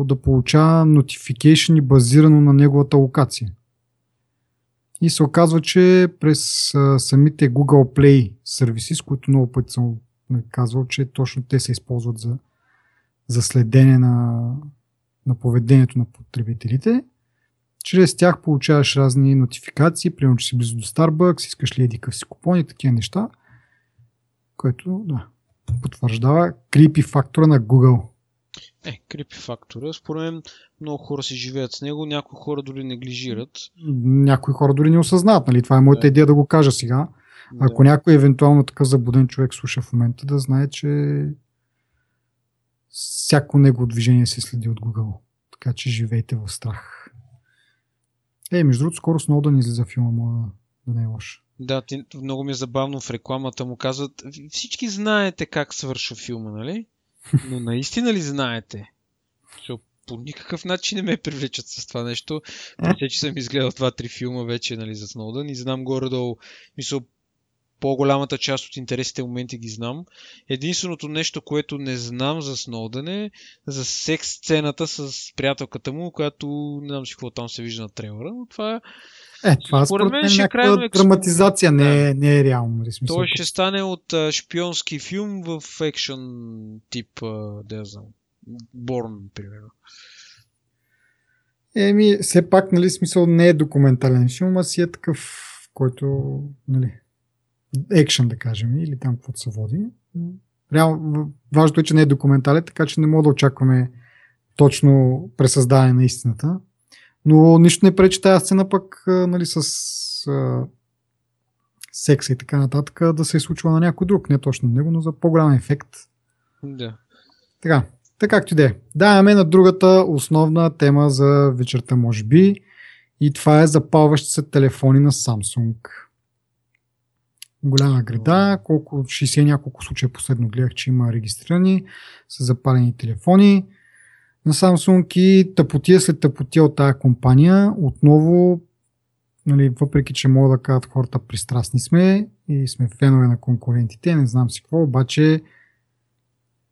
A: да получава notification базирано на неговата локация. И се оказва, че през а, самите Google Play сервиси, с които много пъти съм казвал, че точно те се използват за, за следене на, на поведението на потребителите. Чрез тях получаваш разни нотификации, примерно, че си близо до Starbucks, искаш ли еди си купон и такива неща, което да, потвърждава крипи фактора на Google.
B: Е, крипи фактора. Според мен много хора си живеят с него, някои хора дори неглижират.
A: Някои хора дори не осъзнават, нали? Това е моята да. идея да го кажа сега. Да. Ако някой евентуално такъв забуден човек слуша в момента, да знае, че всяко него движение се следи от Google. Така че живейте в страх. Е, между другото, скоро с да ни излиза филма, му да не е лош.
B: Да, ти, много ми е забавно в рекламата му казват, всички знаете как свършва филма, нали? (laughs) Но наистина ли знаете? По никакъв начин не ме привличат с това нещо. Мисля, че съм изгледал два-три филма вече нали, за Сноудън и знам горе-долу, мисля, по-голямата част от интересите моменти ги знам. Единственото нещо, което не знам за Сноудън е за секс сцената с приятелката му, която не знам си какво там се вижда на трейлера, но това е
A: е, това според мен ще някаква драматизация, не е, не е реално. Нали,
B: смисъл. Той ще стане от а, шпионски филм в екшен тип, а, да знам, Борн, примерно.
A: Еми, все пак, нали, смисъл не е документален филм, а си е такъв, който, нали, екшен, да кажем, или там каквото се води. Реално, важното е, че не е документален, така че не мога да очакваме точно пресъздаване на истината. Но нищо не пречи тази сцена пък нали, с а, секса и така нататък да се е случва на някой друг. Не точно на него, но за по-голям ефект.
B: Да.
A: Така, така както и да е. Даваме на другата основна тема за вечерта, може би. И това е запалващи се телефони на Samsung. Голяма града, колко 60 няколко случая последно гледах, че има регистрирани с запалени телефони на Samsung и тъпотия след тъпотия от тая компания. Отново, нали, въпреки че мога да кажат хората пристрастни сме и сме фенове на конкурентите, не знам си какво, обаче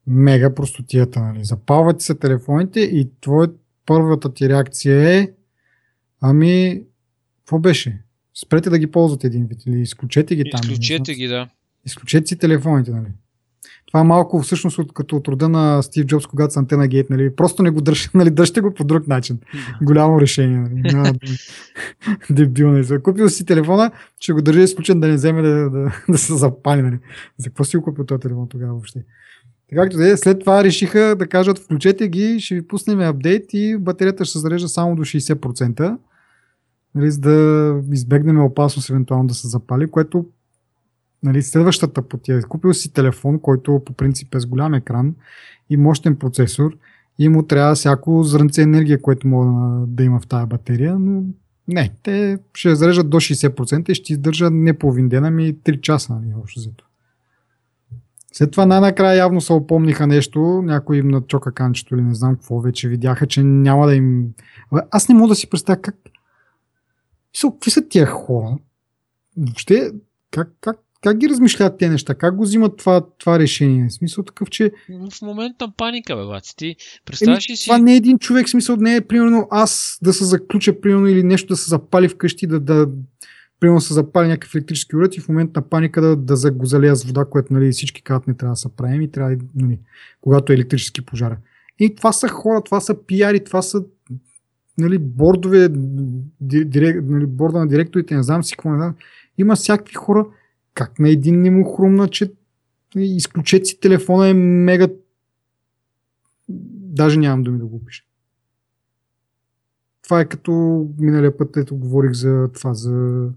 A: мега простотията. Нали. Запалват се телефоните и твоят първата ти реакция е ами, какво беше? Спрете да ги ползвате един вид или изключете ги там.
B: Изключете ги, да.
A: Изключете си телефоните, нали? Това е малко всъщност от, като от рода на Стив Джобс, когато с антена гейт, нали? Просто не го дръжте, (laughs) нали? Дръжте го по друг начин. Голямо решение, нали? (laughs) Дебил, нали? Купил си телефона, ще го държи изключен да не вземе да, да, да се запали, нали? За какво си го купил този телефон тогава въобще? Както да е, след това решиха да кажат включете ги, ще ви пуснем апдейт и батерията ще се зарежда само до 60%, нали, за да избегнем опасност евентуално да се запали, което нали, следващата потия. Купил си телефон, който по принцип е с голям екран и мощен процесор и му трябва всяко зранце енергия, което може да има в тази батерия, но не, те ще зареждат до 60% и ще издържа не половин ден, ами 3 часа, нали, общо взето. След това най-накрая явно се опомниха нещо, някой им начока канчето или не знам какво, вече видяха, че няма да им... Аз не мога да си представя как... Какви са тия хора? Въобще, как, как, как ги размишлят тези неща? Как го взимат това, това решение? В смисъл такъв, че...
B: В момента паника, бе, баци. Ти представяш ли си...
A: Това не е един човек, смисъл не е, примерно, аз да се заключа, примерно, или нещо да се запали вкъщи, да, да, примерно се запали някакъв електрически уред и в момент на паника да, да го залея с вода, което нали, всички казват не трябва да се правим и трябва, нали, когато е електрически пожар. И това са хора, това са пиари, това са нали, бордове, дирек, нали, борда на директорите, не знам си какво, не знам. Има всякакви хора, как на един не му хрумна, че изключете си телефона е мега даже нямам думи да го опиша. Това е като миналия път, ето говорих за това, за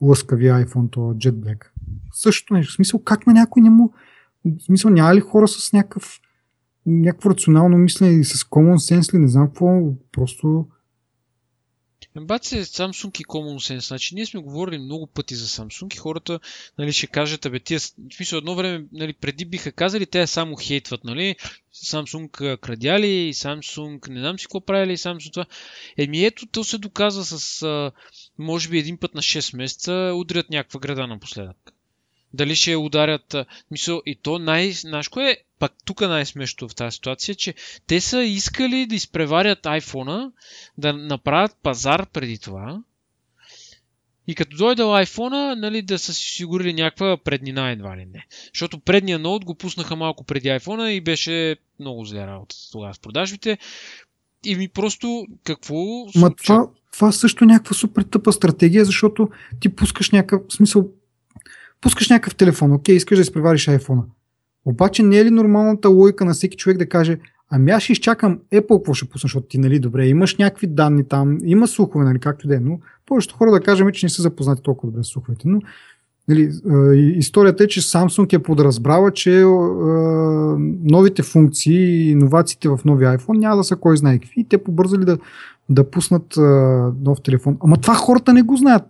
A: лъскави iPhone, то Jet Black. Също нещо. В смисъл, как на някой не му... В смисъл, няма ли хора с някакъв някакво рационално мислене и с common sense ли, не знам какво, просто
B: Баци Samsung и Common Sense. Значи, ние сме говорили много пъти за Samsung и хората нали, ще кажат, абе, тия, в смисъл, едно време, нали, преди биха казали, те само хейтват, нали, Samsung крадяли, Samsung, не знам си какво правили, Samsung това. Еми ето, то се доказва с, може би един път на 6 месеца, удрят някаква града напоследък. Дали ще ударят, мисъл, и то най, знаеш кое е пак тук най-смешното в тази ситуация, че те са искали да изпреварят iPhone, да направят пазар преди това. И като дойдал iPhone, нали, да са си сигурили някаква преднина едва ли не. Защото предния ноут го пуснаха малко преди iPhone и беше много зле работа тогава с продажбите. И ми просто какво...
A: Ма това, това също е някаква супер тъпа стратегия, защото ти пускаш някакъв смисъл. Пускаш някакъв телефон, окей, искаш да изпревариш iPhone. Обаче не е ли нормалната логика на всеки човек да каже, ами аз ще изчакам Apple какво ще пусна, защото ти, нали, добре, имаш някакви данни там, има слухове, нали, както да е, но повечето хора да кажем, че не са запознати толкова добре с слуховете, но нали, историята е, че Samsung е подразбрала, че е, новите функции и иновациите в нови iPhone няма да са кой знае какви и те побързали да, да пуснат е, нов телефон. Ама това хората не го знаят.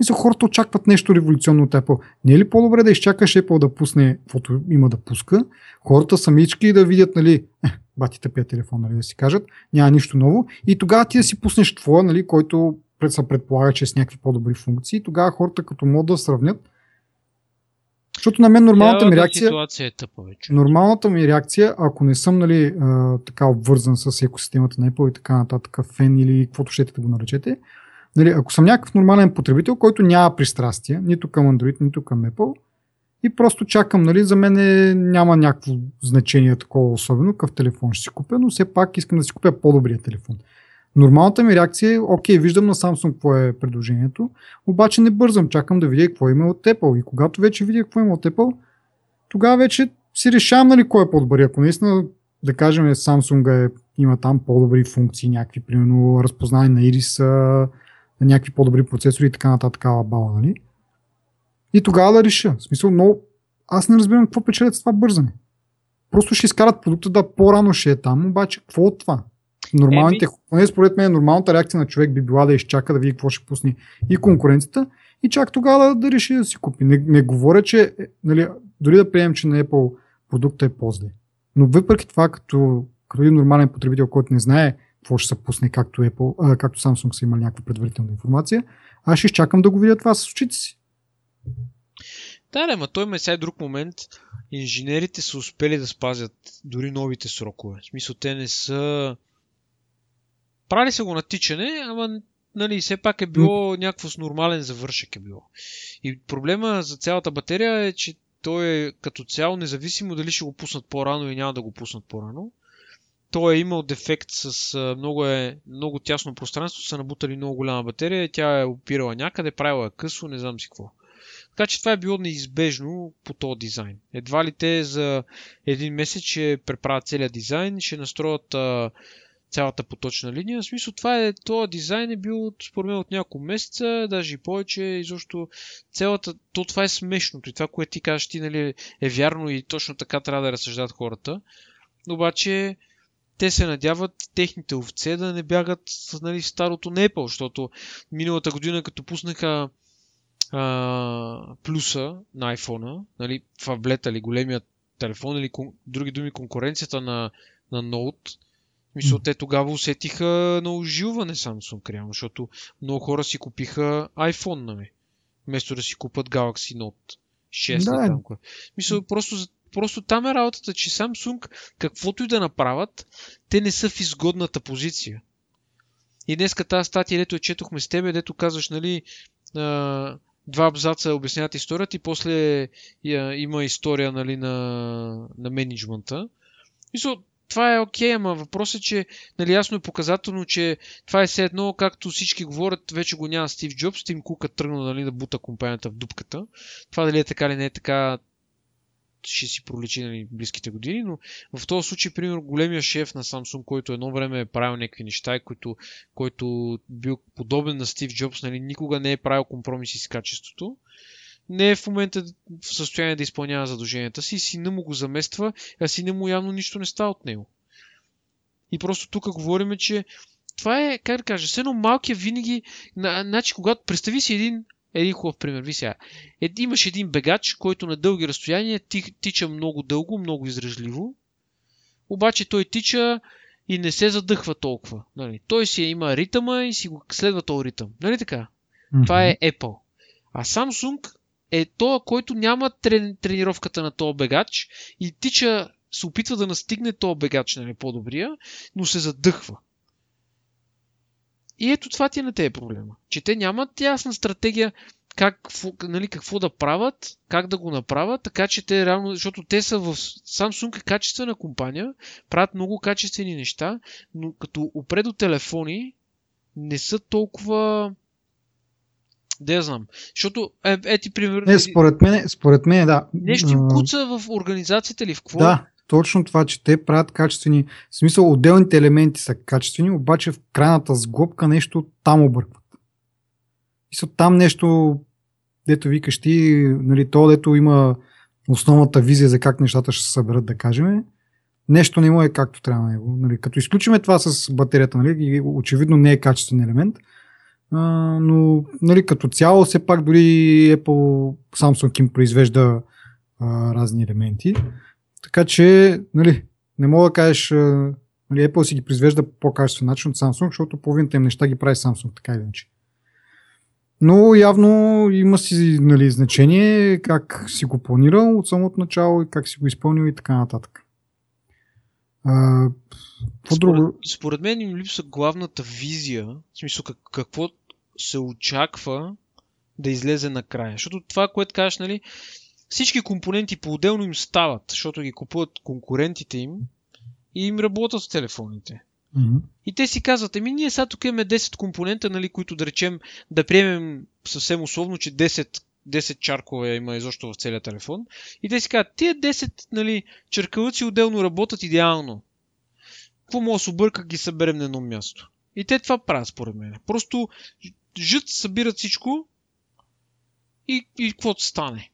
A: Мисля, хората очакват нещо революционно от Apple. Не е ли по-добре да изчакаш Apple да пусне каквото има да пуска, хората самички да видят, нали, е, бати тъпия телефон, нали, да си кажат, няма нищо ново и тогава ти да си пуснеш твоя, нали, който се предполага, че е с някакви по-добри функции, тогава хората като могат да сравнят, защото на мен нормалната ми реакция.
B: Е тъпа, вече.
A: Нормалната ми реакция, ако не съм нали, а, така обвързан с екосистемата на Apple и така нататък, фен или каквото ще да го наречете, Нали, ако съм някакъв нормален потребител, който няма пристрастие, нито към Android, нито към Apple, и просто чакам, нали, за мен е, няма някакво значение такова особено, какъв телефон ще си купя, но все пак искам да си купя по-добрия телефон. Нормалната ми реакция е, окей, виждам на Samsung какво е предложението, обаче не бързам, чакам да видя какво има от Apple. И когато вече видя какво има от Apple, тогава вече си решавам нали, кой е по-добър. Ако наистина, да кажем, Samsung е, има там по-добри функции, някакви, примерно, разпознаване на ириса, на някакви по-добри процесори и така нататък, бала, нали? И тогава да реша. В смисъл, но аз не разбирам какво печелят с това бързане. Просто ще изкарат продукта, да по-рано ще е там, обаче какво от това? Нормалните, Еми... според мен, нормалната реакция на човек би била да изчака да види какво ще пусне и конкуренцията и чак тогава да, да реши да си купи. Не, не говоря, че нали, дори да приемем, че на Apple продукта е по-зле. Но въпреки това, като, като един нормален потребител, който не знае какво ще се пусне, както, Apple, а, както Samsung са имали някаква предварителна информация, аз ще изчакам да го видя това с очите си.
B: Да, не, ма той има сега друг момент. Инженерите са успели да спазят дори новите срокове. В смисъл, те не са... Прали са го на тичане, ама нали, все пак е било някакво с нормален завършек е било. И проблема за цялата батерия е, че той е като цяло независимо дали ще го пуснат по-рано или няма да го пуснат по-рано. Той е имал дефект с много, е, много тясно пространство, са набутали много голяма батерия тя е опирала някъде, правила е късо, не знам си какво. Така че това е било неизбежно по този дизайн. Едва ли те за един месец ще преправят целият дизайн, ще настроят а, цялата поточна линия. В смисъл това е, този дизайн е бил според мен от няколко месеца, даже и повече, и защо цялата, то това е смешното и това, което ти кажеш ти, нали, е вярно и точно така трябва да разсъждат хората. Обаче те се надяват техните овце да не бягат нали, старото Apple, защото миналата година като пуснаха а, плюса на iPhone, нали, фаблета или големият телефон или кон, други думи конкуренцията на, на Note, мисля, те тогава усетиха на ожилване Samsung, реално, защото много хора си купиха iPhone, нали? Вместо да си купат Galaxy Note 6 да. там. Мисля, просто, просто там е работата, че Samsung, каквото и да направят, те не са в изгодната позиция. И днеска тази статия, дето я четохме с тебе, дето казваш, нали, два абзаца обясняват историята и после има история нали, на, на менеджмента. Мисля, това е окей, okay, ама въпросът е, че нали, ясно е показателно, че това е все едно, както всички говорят, вече го няма Стив Джобс, Тим Кук е тръгнал нали, да бута компанията в дупката. Това дали е така или не е така, ще си проличи нали, близките години, но в този случай, примерно, големия шеф на Samsung, който едно време е правил някакви неща който, който бил подобен на Стив Джобс, нали, никога не е правил компромиси с качеството, не е в момента в състояние да изпълнява задълженията си, сина му го замества, а сина му явно нищо не става от него. И просто тук говорим, че това е, как да кажа, все едно малкия винаги, значи когато представи си един един хубав пример. Ви сега. Е, имаш един бегач, който на дълги разстояния ти, тича много дълго, много издръжливо. Обаче той тича и не се задъхва толкова. Нали? Той си има ритъма и си го следва този ритъм. Нали така? Mm-hmm. Това е Apple. А Samsung е то, който няма трен, тренировката на този бегач и тича, се опитва да настигне този бегач, нали, по-добрия, но се задъхва. И ето това ти е на тези проблема. Че те нямат ясна стратегия как, нали, какво да правят, как да го направят, така че те реално, защото те са в Samsung е качествена компания, правят много качествени неща, но като опредо телефони не са толкова да я знам. Защото, е, е ти пример...
A: Не, според мен, според мен да.
B: Нещо им куца в организацията ли? В какво?
A: Да, точно това, че те правят качествени, в смисъл отделните елементи са качествени, обаче в крайната сглобка нещо там объркват. Мисъл, там нещо, дето викаш ти, нали, то, дето има основната визия за как нещата ще се съберат, да кажем, нещо не му е както трябва на него. Нали, като изключиме това с батерията, нали, очевидно не е качествен елемент, а, но нали, като цяло все пак дори Apple, Samsung им произвежда а, разни елементи. Така че, нали, не мога да кажеш, нали, Apple си ги произвежда по по-качествен начин от Samsung, защото половината им неща ги прави Samsung, така или иначе. Но явно има си нали, значение как си го планирал от самото начало и как си го изпълнил и така нататък. А,
B: според, друго? според мен им липсва главната визия, в смисъл как, какво се очаква да излезе накрая. Защото това, което кажеш, нали, всички компоненти по-отделно им стават, защото ги купуват конкурентите им и им работят с телефоните. Mm-hmm. И те си казват, еми ние сега тук имаме 10 компонента, нали, които да речем, да приемем съвсем условно, че 10, 10 чаркове има изобщо в целия телефон. И те си казват, тия 10 нали, черкалъци отделно работят идеално. Какво мога да се обърка, ги съберем на едно място. И те това правят, според мен. Просто жът, събират всичко и, и каквото стане.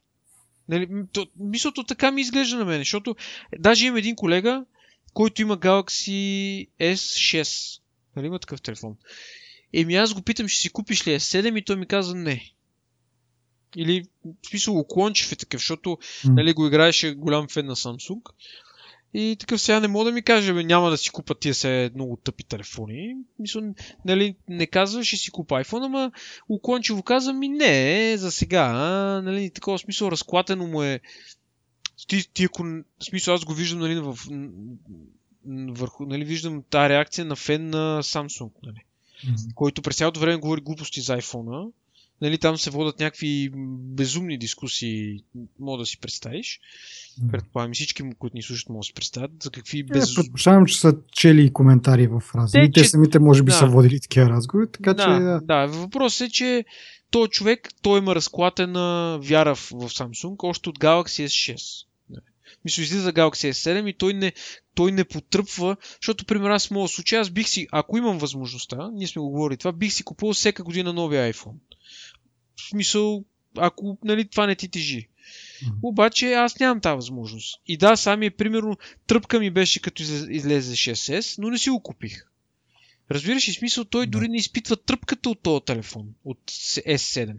B: Нали, то, мислото така ми изглежда на мен, защото даже имам един колега, който има Galaxy S6. Нали има такъв телефон? Еми аз го питам, ще си купиш ли S7 и той ми каза не. Или в смисъл уклончив е такъв, защото mm. нали, го играеше голям фен на Samsung. И такъв сега не мога да ми каже, бе, няма да си купа тия се много тъпи телефони. Мисля, нали, не казва, ще си купа iPhone, ама уклончиво каза ми не, за сега. А, нали, такова смисъл, разклатено му е. Ти, ти ако, смисъл, аз го виждам, нали, в, върху, нали, виждам тази реакция на фен на Samsung, нали, mm-hmm. който през цялото време говори глупости за iPhone. Нали, там се водят някакви безумни дискусии, мога да си представиш. Mm. Предполагам, всички, които ни слушат, могат да си представят за какви без...
A: Е, предполагам, че са чели коментари в разговори. Те, те самите може би да. са водили такива разговори, така
B: да,
A: че...
B: Да, да. Въпросът е, че той човек, той има разклатена вяра в, в Samsung, още от Galaxy S6. Мисля, излиза Galaxy S7 и той не, той не потръпва, защото, примерно, аз в моят случай, аз бих си, ако имам възможността, ние сме го говорили това, бих си купувал всяка година новия iPhone. В смисъл, ако нали, това не ти тежи. Mm-hmm. Обаче аз нямам тази възможност. И да, сами примерно тръпка ми беше като излезе 6S, но не си го купих. Разбираш ли смисъл, той дори не изпитва тръпката от този телефон, от S7.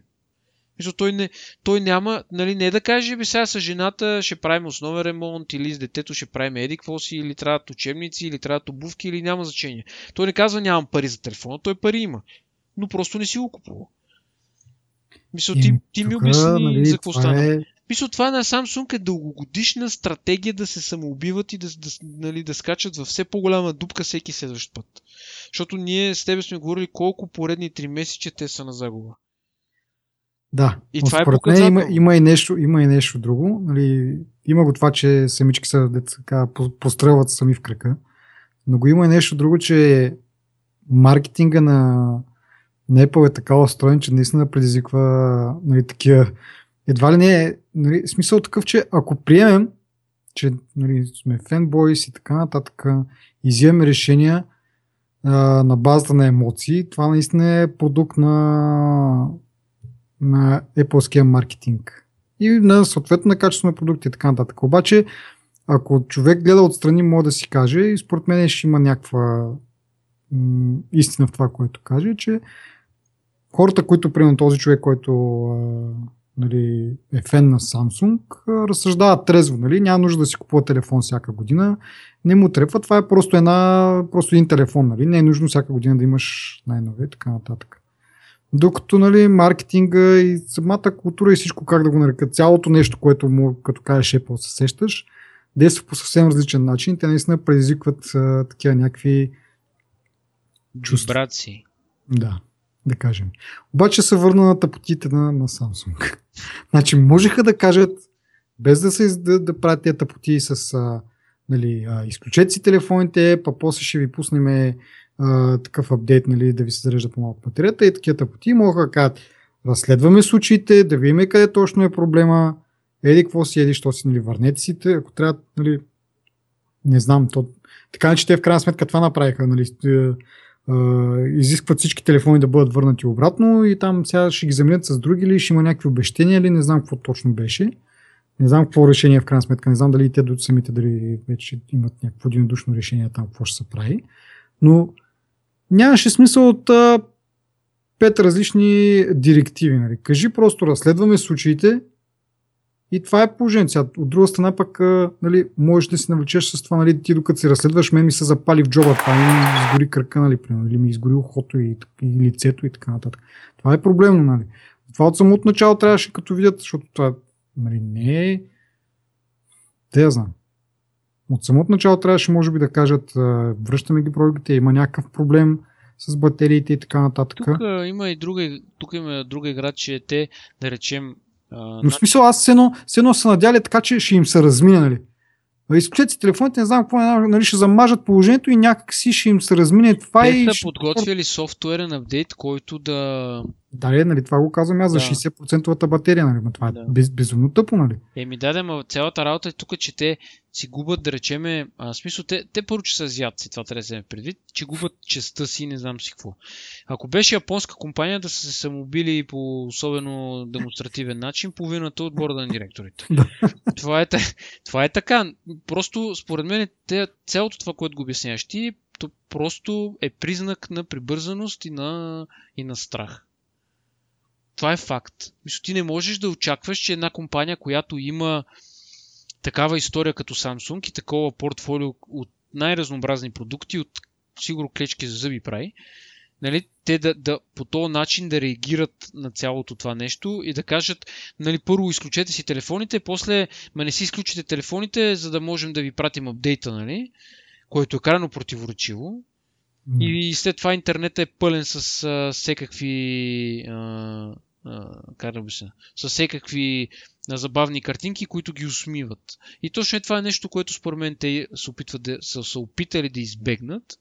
B: Мисъл, той, не, той няма, нали, не да каже, бе сега с жената ще правим основен ремонт, или с детето ще правим еди какво си, или трябват учебници, или трябват обувки, или няма значение. Той не казва нямам пари за телефона, той пари има. Но просто не си го купува. Мисля, ти, ти ми обясни нали, за какво стана. Е... Мисля, това на Samsung е дългогодишна стратегия да се самоубиват и да, да, нали, да скачат във все по-голяма дупка всеки следващ път. Защото ние с тебе сме говорили колко поредни три месеца те са на загуба.
A: Да, и това е показател. Има, има, и нещо, има и нещо друго. Нали, има го това, че самички са така, пострелват сами в крака. Но го има и нещо друго, че маркетинга на, на Apple е така устроен, че наистина предизвиква нали, такива. Едва ли не е нали, смисъл такъв, че ако приемем, че нали, сме фенбойс и така нататък, и вземем решения а, на базата на емоции, това наистина е продукт на, на Apple маркетинг. И на съответно на качество на продукти и така нататък. Обаче, ако човек гледа отстрани, може да си каже, и според мен ще има някаква м- истина в това, което каже, че хората, които, примерно този човек, който а, нали, е фен на Samsung, а, разсъждават трезво. Нали? Няма нужда да си купува телефон всяка година. Не му трепва. Това е просто, една, просто един телефон. Нали? Не е нужно всяка година да имаш най-нове и така нататък. Докато нали, маркетинга и самата култура и всичко, как да го нарека, цялото нещо, което му, като кажеш Apple, се сещаш, действа по съвсем различен начин. Те наистина предизвикват а, такива някакви
B: чувства. Вибрации.
A: Да да кажем. Обаче се върна на тъпотите на, на Samsung. (laughs) значи, можеха да кажат, без да, се, да, да правят тези тъпоти с а, нали, а, изключете си телефоните, па после ще ви пуснем а, такъв апдейт, нали, да ви се зарежда по-малко батерията и такива тъпоти. Могат да кажат, разследваме случаите, да видим къде точно е проблема, еди какво си, еди, що си, нали, върнете си, ако трябва, нали, не знам, то, така че те в крайна сметка това направиха, нали, изискват всички телефони да бъдат върнати обратно и там сега ще ги заменят с други или ще има някакви обещения или не знам какво точно беше. Не знам какво решение в крайна сметка, не знам дали и те самите дали вече имат някакво единодушно решение там какво ще се прави. Но нямаше смисъл от а, пет различни директиви. Нали. Кажи просто, разследваме случаите, и това е положението. От друга страна пък нали, можеш да си навлечеш с това, нали, ти докато си разследваш, мен ми се запали в джоба, това ми изгори кръка, нали, или ми изгори ухото и, и лицето и така нататък. Това е проблемно, нали. Това от самото начало трябваше като видят, защото това нали, не е... Те я знам. От самото начало трябваше, може би, да кажат, връщаме ги пробите, има някакъв проблем с батериите и така нататък.
B: Тук има и друга, тук има друга игра, че те, да речем,
A: но в смисъл, аз все едно, все едно са надяли така, че ще им се размине, нали? Изключете си телефоните, не знам какво, нали, ще замажат положението и някак си ще им се размине това
B: Те
A: и...
B: са подготвили софтуерен апдейт, който да
A: Да, нали, това го казвам аз за
B: Да.
A: 60% батерия, нали, ма това
B: Да.
A: е без, безумно тъпо, нали?
B: Еми да, да, цялата работа е тук, че те си губят, да речеме, а, смисъл, те, те първо, че са азиатци, това трябва да се предвид, че губят честа си, не знам си какво. Ако беше японска компания да са се самоубили по особено демонстративен начин, половината от борда на директорите. (laughs) това, е, това е така. Просто, според мен, те, цялото това, което го обясняваш ти, то просто е признак на прибързаност и на, и на страх. Това е факт. Мисля, ти не можеш да очакваш, че една компания, която има такава история като Samsung и такова портфолио от най-разнообразни продукти, от сигурно клечки за зъби прави, нали, те да, да, по този начин да реагират на цялото това нещо и да кажат, нали, първо изключете си телефоните, после ма не си изключите телефоните, за да можем да ви пратим апдейта, нали, което е крайно противоречиво. И след това интернет е пълен с а, всекакви. А, как да? С всекакви забавни картинки, които ги усмиват. И точно е това е нещо, което според мен те се опитват да са, са опитали да избегнат.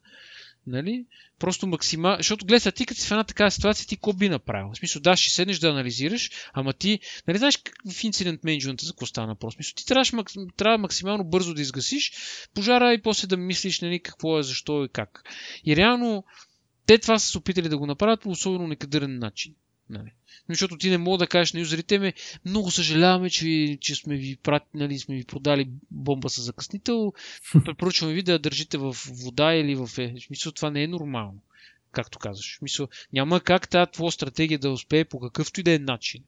B: Нали? Просто максимално. Защото гледай, ти като си в една такава ситуация, ти какво би направил? В смисъл, да, ще седнеш да анализираш, ама ти, нали знаеш в инцидент менеджмента за какво става въпрос? В Смисъл, ти трябваш, трябва максимално бързо да изгасиш пожара и после да мислиш нали, какво е, защо и как. И реално, те това са се опитали да го направят по особено некадърен начин. Нали. Защото ти не мога да кажеш на юзерите ми, много съжаляваме, че, че сме, ви прат, нали, сме ви продали бомба с закъснител. (laughs) Препоръчваме ви да я държите в вода или в... Е. Смисъл, това не е нормално, както казваш. Смисъл, няма как тази твоя стратегия да успее по какъвто и да е начин.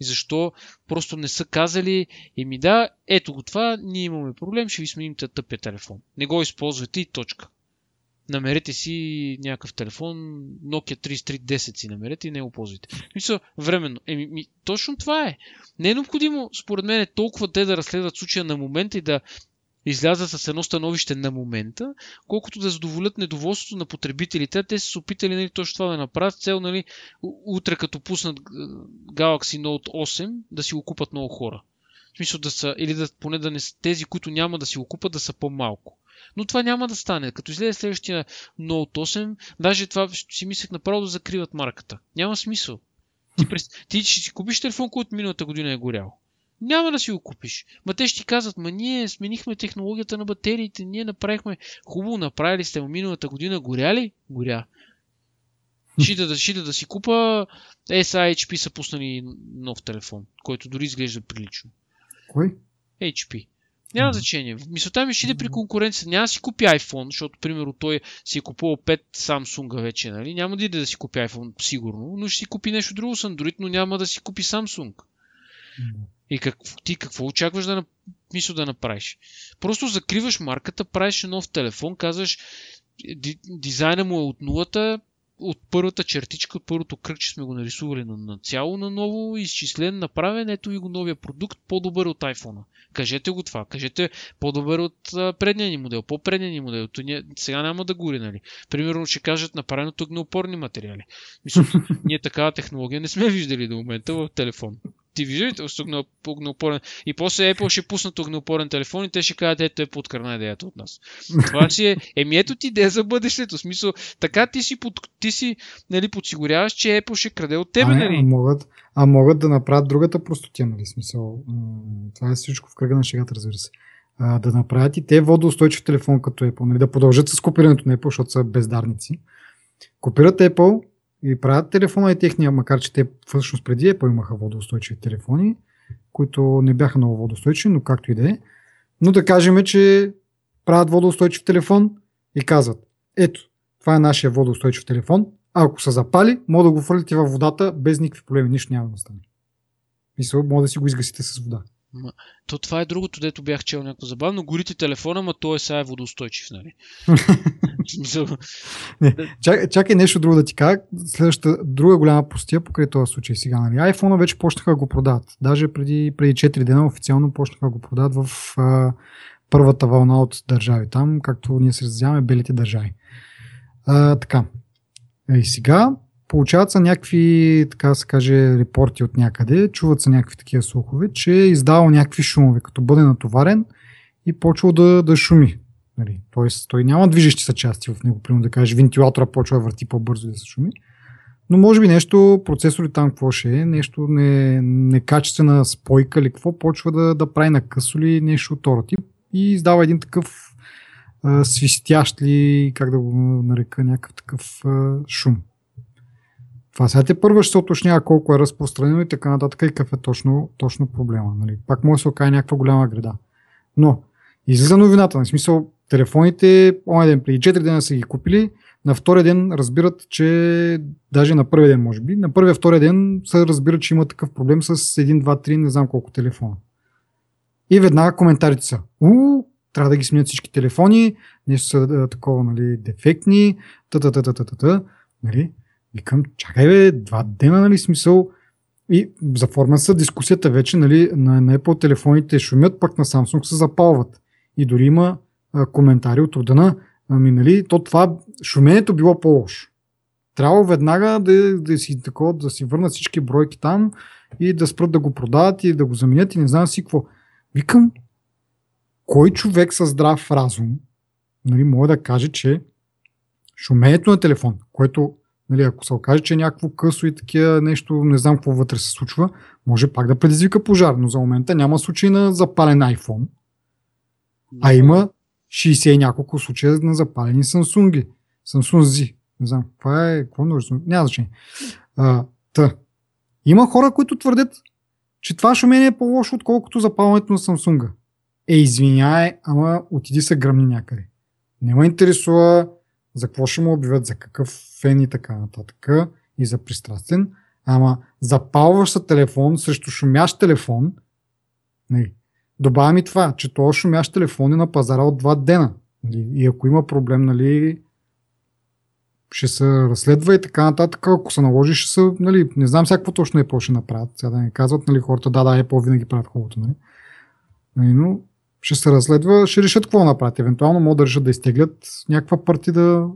B: И защо просто не са казали, еми да, ето го това, ние имаме проблем, ще ви сменим тъпия телефон. Не го използвайте и точка. Намерете си някакъв телефон, Nokia 3310 си намерете и не го ползвайте. Мисля, временно. Еми, ми, точно това е. Не е необходимо, според мен, толкова те да разследват случая на момента и да излязат с едно становище на момента, колкото да задоволят недоволството на потребителите. Те са се опитали нали, точно това да направят цел нали, утре като пуснат Galaxy Note 8 да си го купат много хора. В смисъл да са, или да, поне да не тези, които няма да си го купат, да са по-малко. Но това няма да стане. Като излезе следващия Note 8, даже това си мислех направо да закриват марката. Няма смисъл. Ти, през... ти ще си купиш телефон, който миналата година е горял. Няма да си го купиш. Ма те ще ти казват, ма ние сменихме технологията на батериите, ние направихме хубаво, направили сте му миналата година, горя ли? Горя. Шита да, шита да си купа, SIHP са пуснали нов телефон, който дори изглежда прилично.
A: Кой?
B: HP. Няма значение. Мисълта ми ще иде при конкуренция. Няма да си купи iPhone, защото, примерно, той си е купувал 5 Samsung вече, нали? Няма да иде да си купи iPhone, сигурно, но ще си купи нещо друго с Android, но няма да си купи Samsung. И как, ти какво очакваш да, мисля, да направиш? Просто закриваш марката, правиш нов телефон, казваш, ди, дизайна му е от нулата, от първата чертичка, от първото кръгче сме го нарисували на, на цяло на ново, изчислен, направен, ето ви го новия продукт, по-добър от iPhone. Кажете го това, кажете по-добър от а, предния ни модел, по-предния ни модел. То ние, сега няма да гори, нали? Примерно ще кажат направено от огнеопорни материали. Мисля, (laughs) ние такава технология не сме виждали до момента в телефон. С огне- огнеопорен? И после Apple ще пуснат огнеопорен телефон и те ще кажат, ето е подкърна идеята от нас. Това си е, еми ето ти идея за бъдещето. В Смисъл, така ти си, под, ти си нали, подсигуряваш, че Apple ще краде от тебе,
A: а,
B: нали?
A: а, могат, а могат да направят другата простотия, нали? Смисъл, това е всичко в кръга на шегата, разбира се. А, да направят и те водоустойчив телефон като Apple, нали? да продължат с копирането на Apple, защото са бездарници. Копират Apple и правят телефона и техния, макар че те всъщност преди Apple имаха водоустойчиви телефони, които не бяха много водоустойчиви, но както и да е. Но да кажем, че правят водоустойчив телефон и казват, ето, това е нашия водоустойчив телефон, а ако се запали, може да го фърлите във водата без никакви проблеми, нищо няма да стане. Мисля, може да си го изгасите с вода.
B: То това е другото, дето бях чел някакво забавно. Горите телефона, ма той е сега е водоустойчив, нали? В (laughs) смисъл,
A: Чак, чакай нещо друго да ти кажа. Следващата друга голяма простия покрай този случай сега. Нали? iPhone вече почнаха да го продават. Даже преди, преди 4 дена официално почнаха да го продават в а, първата вълна от държави. Там, както ние се разяваме, белите държави. А, така. И сега получават се някакви, така се каже, репорти от някъде, чуват се някакви такива слухове, че е издавал някакви шумове, като бъде натоварен и почва да, да шуми. Нали, Тоест, той няма движещи се части в него, примерно да кажеш, вентилатора почва да върти по-бързо да се шуми. Но може би нещо, процесори там какво ще е, нещо не, некачествена спойка или какво, почва да, да прави на късо ли нещо от този тип и издава един такъв а, свистящ ли, как да го нарека, някакъв такъв а, шум. Това сега те първо ще се уточнява колко е разпространено и така нататък и какъв е точно, точно проблема. Нали? Пак може да се окаже някаква голяма града. Но, излиза новината, на смисъл, телефоните, онен ден преди 4 дена са ги купили, на втория ден разбират, че даже на първия ден може би, на първия втория ден се разбират, че има такъв проблем с 1, 2, 3, не знам колко телефона. И веднага коментарите са, у, трябва да ги сменят всички телефони, нещо са такова, нали, дефектни, та та та та та та нали. Викам, чакай бе, два дена, нали, смисъл. И заформя се дискусията вече, нали, на, на Apple телефоните шумят, пък на Samsung се запалват. И дори има а, коментари от родана, ами, нали, то това шумението било по-лошо. Трябва веднага да, да, си, такова, да си върнат всички бройки там и да спрат да го продават и да го заменят и не знам си какво. Викам, кой човек със здрав разум нали, може да каже, че шумението на телефон, което нали, ако се окаже, че е някакво късо и такива нещо, не знам какво вътре се случва, може пак да предизвика пожар, но за момента няма случай на запален iPhone. А има 60 и няколко случая на запалени Samsung. Samsung Z. Не знам, това е, какво нужда? Няма значение. А, та. Има хора, които твърдят, че това шумение е по-лошо, отколкото запалването на Samsung. Е, извиняй, ама отиди се гръмни някъде. Не ме интересува за какво ще му обявят, за какъв фен и така нататък и за пристрастен, ама запалваш се телефон срещу шумящ телефон, не, добавя ми това, че този шумящ телефон е на пазара от два дена. Нали, и ако има проблем, нали, ще се разследва и така нататък. Ако се наложи, ще се, нали, не знам всяко точно Apple ще направят. Сега да не казват, нали, хората, да, да, Apple винаги правят хубавото, нали. нали но ще се разследва, ще решат какво направят. Евентуално могат да решат да изтеглят някаква партида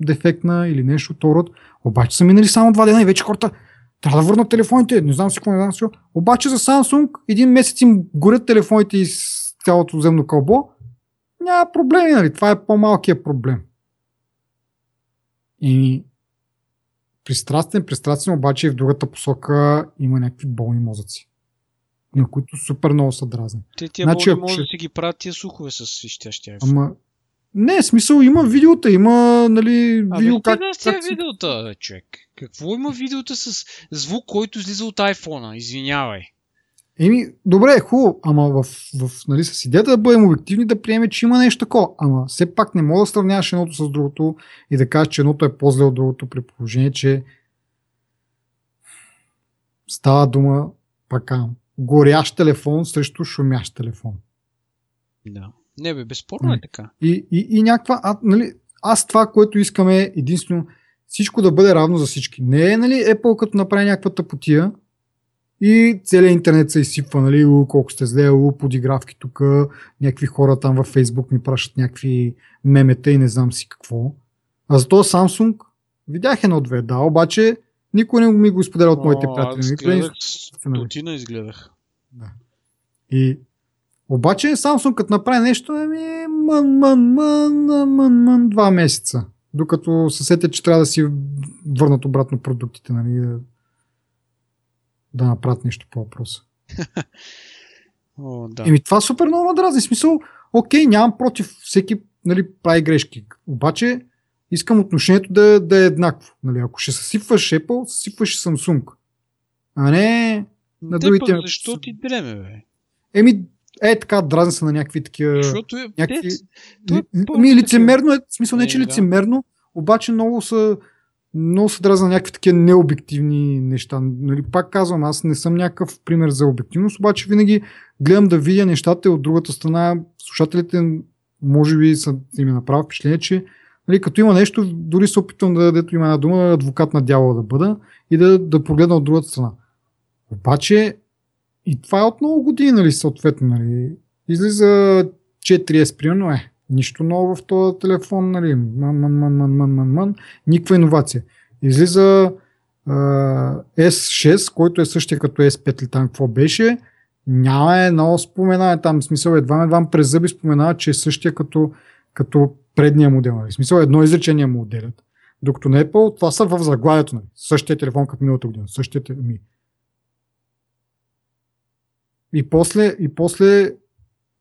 A: дефектна или нещо от род. Обаче са минали само два дена и вече хората трябва да върнат телефоните. Не знам си какво, не знам си Обаче за Samsung един месец им горят телефоните с цялото земно кълбо. Няма проблеми, нали? Това е по-малкият проблем. И пристрастен, пристрастен, обаче и в другата посока има някакви болни мозъци на които супер много са дразни.
B: Те тия значи, може ще... да си ги правят тия слухове с свищящия
A: Ама, не, смисъл има видеота, има, нали,
B: а, видео как... А, как... видеота, човек. Какво има видеота с звук, който излиза от iPhone? Извинявай.
A: Еми, добре, хубаво, ама в, в, нали, с идеята да бъдем обективни, да приеме, че има нещо такова. Ама все пак не мога да сравняваш едното с другото и да кажеш, че едното е по-зле от другото при положение, че става дума, пак горящ телефон срещу шумящ телефон.
B: Да. Не бе, безспорно е така.
A: И, и, и някаква, а, нали, аз това, което искаме е единствено всичко да бъде равно за всички. Не е, нали, Apple като направи някаква тъпотия и целият интернет се изсипва, нали, у, колко сте зле, у, подигравки тук, някакви хора там във Facebook ми пращат някакви мемета и не знам си какво. А за това Samsung видях едно-две, да, обаче никой не ми го изподеля от моите приятели. Аз
B: гледах, стотина изгледах.
A: Да. И обаче Samsung като направи нещо, ами мън, мън, мън, мън, мън, два месеца. Докато се че трябва да си върнат обратно продуктите, нали, да, да направят нещо по въпроса. (laughs)
B: О, да.
A: Еми това супер много дразни. Смисъл, окей, нямам против всеки нали, прави грешки. Обаче искам отношението да, да е еднакво. Нали, ако ще съсипваш Apple, съсипваш Samsung. А не на другите.
B: Пък, защо ти дреме, бе?
A: Еми, е така, дразни са на някакви такива.
B: Защото е. Някакви...
A: Ли, ми, лицемерно е, в смисъл не, че е, лицемерно, да. обаче много са много се дразна на някакви такива необективни неща. Нали, пак казвам, аз не съм някакъв пример за обективност, обаче винаги гледам да видя нещата от другата страна. Слушателите може би са им направил впечатление, че Нали, като има нещо, дори се опитвам да дадето има една дума, адвокат на дявола да бъда и да, да погледна от другата страна. Обаче, и това е от много години, нали, съответно, нали. Излиза 4S, примерно, е, нищо ново в този телефон, нали, ман, ман, ман, ман, ман, ман, ман, никаква иновация. Излиза uh, S6, който е същия като S5 или там какво беше, няма едно споменава там, в смисъл едва едва през зъби споменава, че е същия като, като предния модел. Нали? В смисъл едно изречение му отделят. Докато на Apple, това са в заглавието. Нали? Същия телефон като миналата година. Същия ми. И после, и после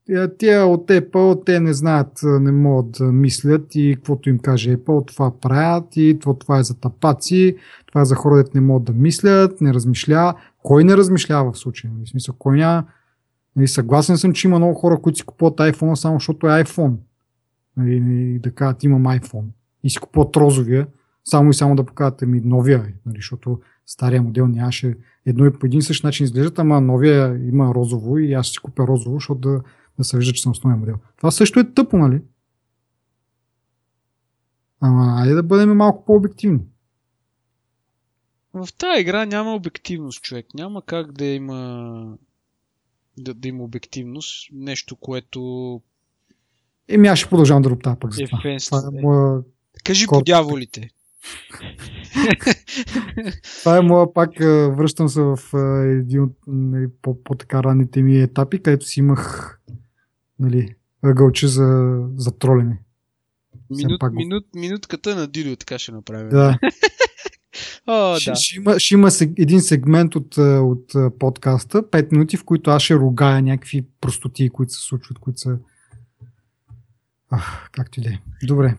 A: е, тия от Apple, те не знаят, не могат да мислят и каквото им каже Apple, това правят и това, това е за тапаци, това е за хора, не могат да мислят, не размишля. Кой не размишлява в случая? В смисъл, кой няма... Нали, съгласен съм, че има много хора, които си купуват iPhone само защото е iPhone. Нали, да кажат, имам iPhone. И си купуват розовия, само и само да покажат ми новия, нали, защото стария модел нямаше едно и по един същ начин изглеждат, ама новия има розово и аз си купя розово, защото да, да се вижда, че съм основен модел. Това също е тъпо, нали? Ама айде да бъдем малко по-обективни.
B: В тази игра няма обективност, човек. Няма как да има да, да има обективност. Нещо, което
A: Еми аз ще продължавам да роптая пък за това.
B: е
A: това е моя...
B: Кажи Кор... по дяволите.
A: Това е моя пак, връщам се в един от нали, по, по така ранните ми етапи, където си имах нали, ъгълче за, за тролене.
B: Минут, пак... минут, минутката на Дилио така ще направим.
A: Да. (laughs)
B: О,
A: ще,
B: да.
A: ще, има, ще има един сегмент от, от подкаста, 5 минути, в които аз ще ругая някакви простоти, които се случват, които са Ах, както и да е. Добре.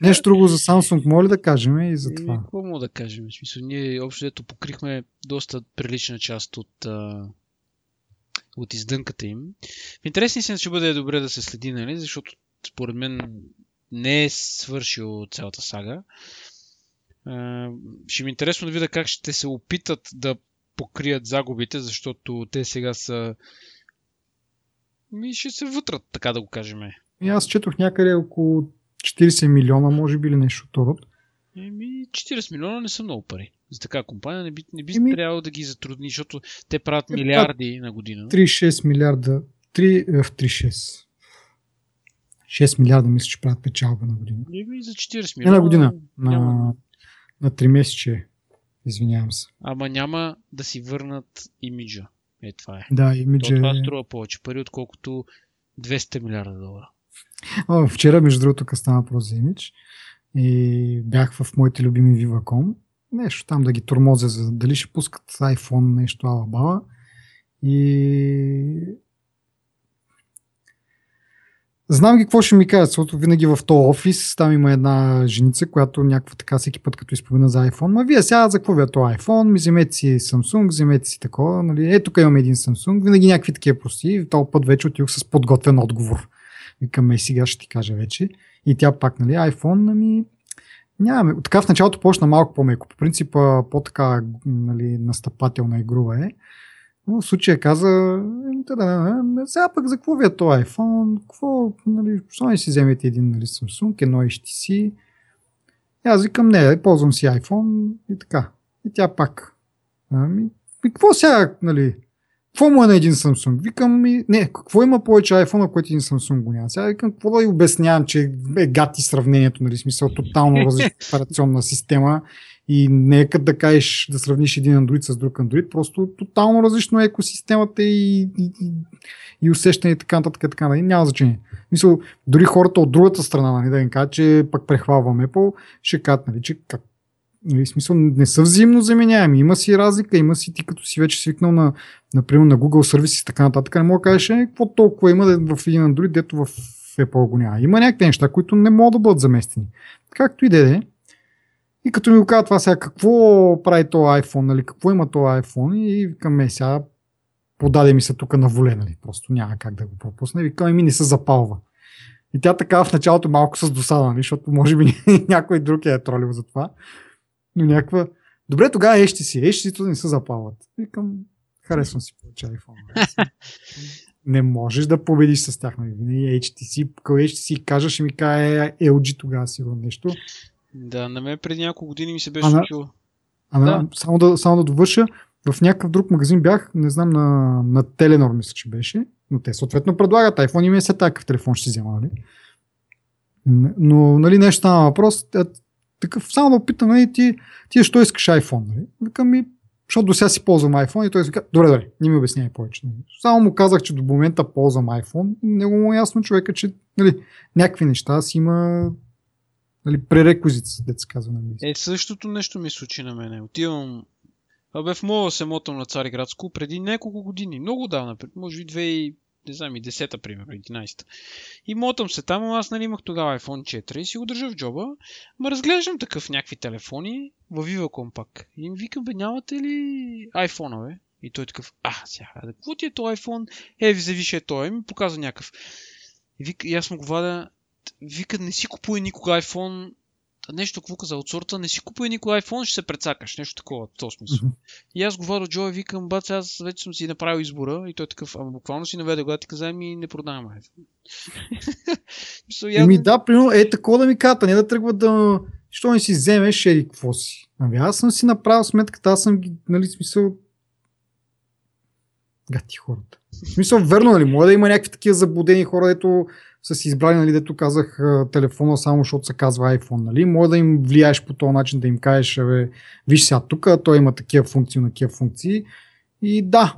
A: Нещо друго за Samsung моля да кажем и за това.
B: Какво мога да кажем? В смисъл, ние общо дето покрихме доста прилична част от, а, от издънката им. В интересни си ще бъде добре да се следи, нали? Защото според мен не е свършил цялата сага. А, ще ми е интересно да видя как ще се опитат да покрият загубите, защото те сега са ми ще се вътрат, така да го кажем.
A: И аз четох някъде около 40 милиона, може би или нещо от род.
B: Еми, 40 милиона не са много пари. За така компания не би, не би Еми... трябвало да ги затрудни, защото те правят е, милиарди на година.
A: 3-6 милиарда. 3, в 3-6. 6 милиарда мисля, че правят печалба на година.
B: Еми, за 40 милиона.
A: Не на година. На, няма... на 3 месече. Извинявам се.
B: Ама няма да си върнат имиджа. Е, това е.
A: Да, имиджа.
B: Това струва повече пари, отколкото 200 милиарда долара.
A: Вчера, между другото, къде стана въпрос и бях в моите любими Viva.com, нещо там да ги тормозя, за дали ще пускат iPhone, нещо алабала. И Знам ги какво ще ми кажат, защото винаги в този офис там има една женица, която някаква така всеки път като изповина за iPhone. Ма вие сега за какво ви е този iPhone? Ми вземете си Samsung, вземете си такова. Нали? Е, тук имаме един Samsung. Винаги някакви такива прости. Този път вече отидох с подготвен отговор. Викам, е, сега ще ти кажа вече. И тя пак, нали, iPhone, ами, нямаме. Така в началото почна малко по-меко. По принцип, по-така нали, настъпателна игрува е. Но в случая каза, сега пък за какво ви е този iPhone? Какво, нали, защо не си вземете един нали, Samsung, едно HTC? И аз викам, не, ползвам си iPhone и така. И тя пак. Ами, и какво сега, нали, какво му е на един Samsung? Викам ми, не, какво има повече iPhone, което един Samsung го няма? Сега викам, какво да ви обяснявам, че е гати сравнението, нали, смисъл, тотално (laughs) различна операционна система и нека да кажеш да сравниш един Android с друг Android, просто тотално различно е екосистемата и, и, и, и усещане и така нататък, така, нали, няма значение. Мисъл, дори хората от другата страна, нали, да им кажат, че пък прехвалвам Apple, ще кажат, нали, че как Нали, смисъл, не са взаимно заменяеми. Има си разлика, има си ти като си вече свикнал на, например, на Google сервиси и така нататък. Не мога да кажеш, е, какво толкова има в един Android, дето в Apple го няма. Има някакви неща, които не могат да бъдат заместени. Както и да е. И като ми го казва това сега, какво прави този iPhone, нали, какво има този iPhone и викам, е, сега подаде ми се тук на воле, нали, просто няма как да го пропусне. Викам, ми не се запалва. И тя така в началото малко с досада, нали, защото може би (laughs) някой друг е тролил за това но някаква... Добре, тогава ещи си. Ещи си не се запалват. Викам, харесвам си повече iPhone. (laughs) не можеш да победиш с тях. Нали? Винаги HTC, ако HTC кажа, ще ми каже е, LG тогава сигурно нещо.
B: Да, на мен преди няколко години ми се беше случило.
A: А, да. само, да, само да довърша, в някакъв друг магазин бях, не знам, на, на Теленор мисля, че беше, но те съответно предлагат iPhone и ми е се такъв телефон ще си взема, нали? Но, нали, нещо стана въпрос, такъв, само да опитам, нали, ти, ти що искаш iPhone, нали? Викам ми, защото до сега си ползвам iPhone и той си казва, добре, добре, не ми обяснявай повече. Нали? Само му казах, че до момента ползвам iPhone, не му е ясно човека, че нали, някакви неща си има нали, пререквизит, дете се казва на английски.
B: Е, същото нещо ми случи на мене. Отивам Абе, в мола се мотам на Цариградско преди няколко години. Много давна, може би 2, не знам, и 10-та, примерно, 11-та. И мотам се там, аз нали имах тогава iPhone 4 и си го държа в джоба. Ма разглеждам такъв някакви телефони в Viva пак. И им викам, бе, нямате ли iPhone, бе? И той е такъв, а, сега, какво ти е то iPhone? Е, ви завиш е той, ми показва някакъв. И, вика, и аз му го вада, вика, не си купуй никога iPhone, нещо какво каза от сорта, не си купуй никой iPhone, ще се прецакаш, нещо такова, в този смисъл. Mm-hmm. И аз говоря Джой, викам, бац, аз вече съм си направил избора и той е такъв, ама буквално си наведе когато ти каза, ми не продавам iPhone. (laughs)
A: Еми да, примерно, е такова да ми ката, не да тръгва да... Що не си вземеш, еди какво си? Ами аз съм си направил сметката, аз съм ги, нали, смисъл... Гати хората. В смисъл, верно, нали? Може да има някакви такива заблудени хора, дето са избрали, нали, дето казах телефона само защото се казва iPhone, нали? Може да им влияеш по този начин, да им кажеш, бе, виж сега тук, той има такива функции, на такива функции. И да,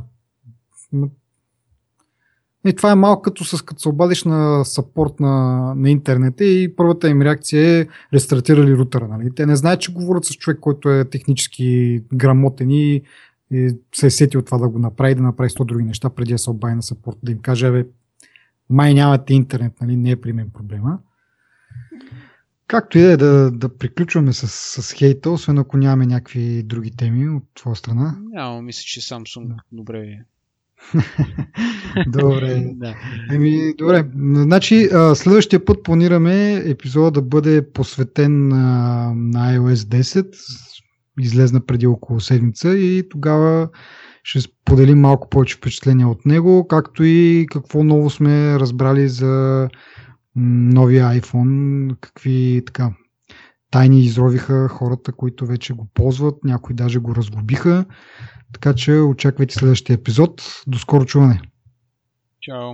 A: и това е малко като, с, като се обадиш на саппорт на, на интернета и първата им реакция е рестартирали рутера. Нали? Те не знаят, че говорят с човек, който е технически грамотен и, се е сетил това да го направи, да направи 100 други неща преди да се обади на саппорт, да им каже, бе, май нямате интернет, нали? не е при мен проблема. Както и да е да, да приключваме с, с хейта, освен ако нямаме някакви други теми от твоя страна.
B: Няма, мисля, че Samsung да. добре е. (laughs)
A: добре. (laughs) да. Еми, добре. Значи, следващия път планираме епизода да бъде посветен на, на iOS 10. Излезна преди около седмица и тогава ще споделим малко повече впечатления от него, както и какво ново сме разбрали за новия iPhone, какви така тайни изровиха хората, които вече го ползват, някои даже го разгубиха. Така че очаквайте следващия епизод. До скоро чуване!
B: Чао!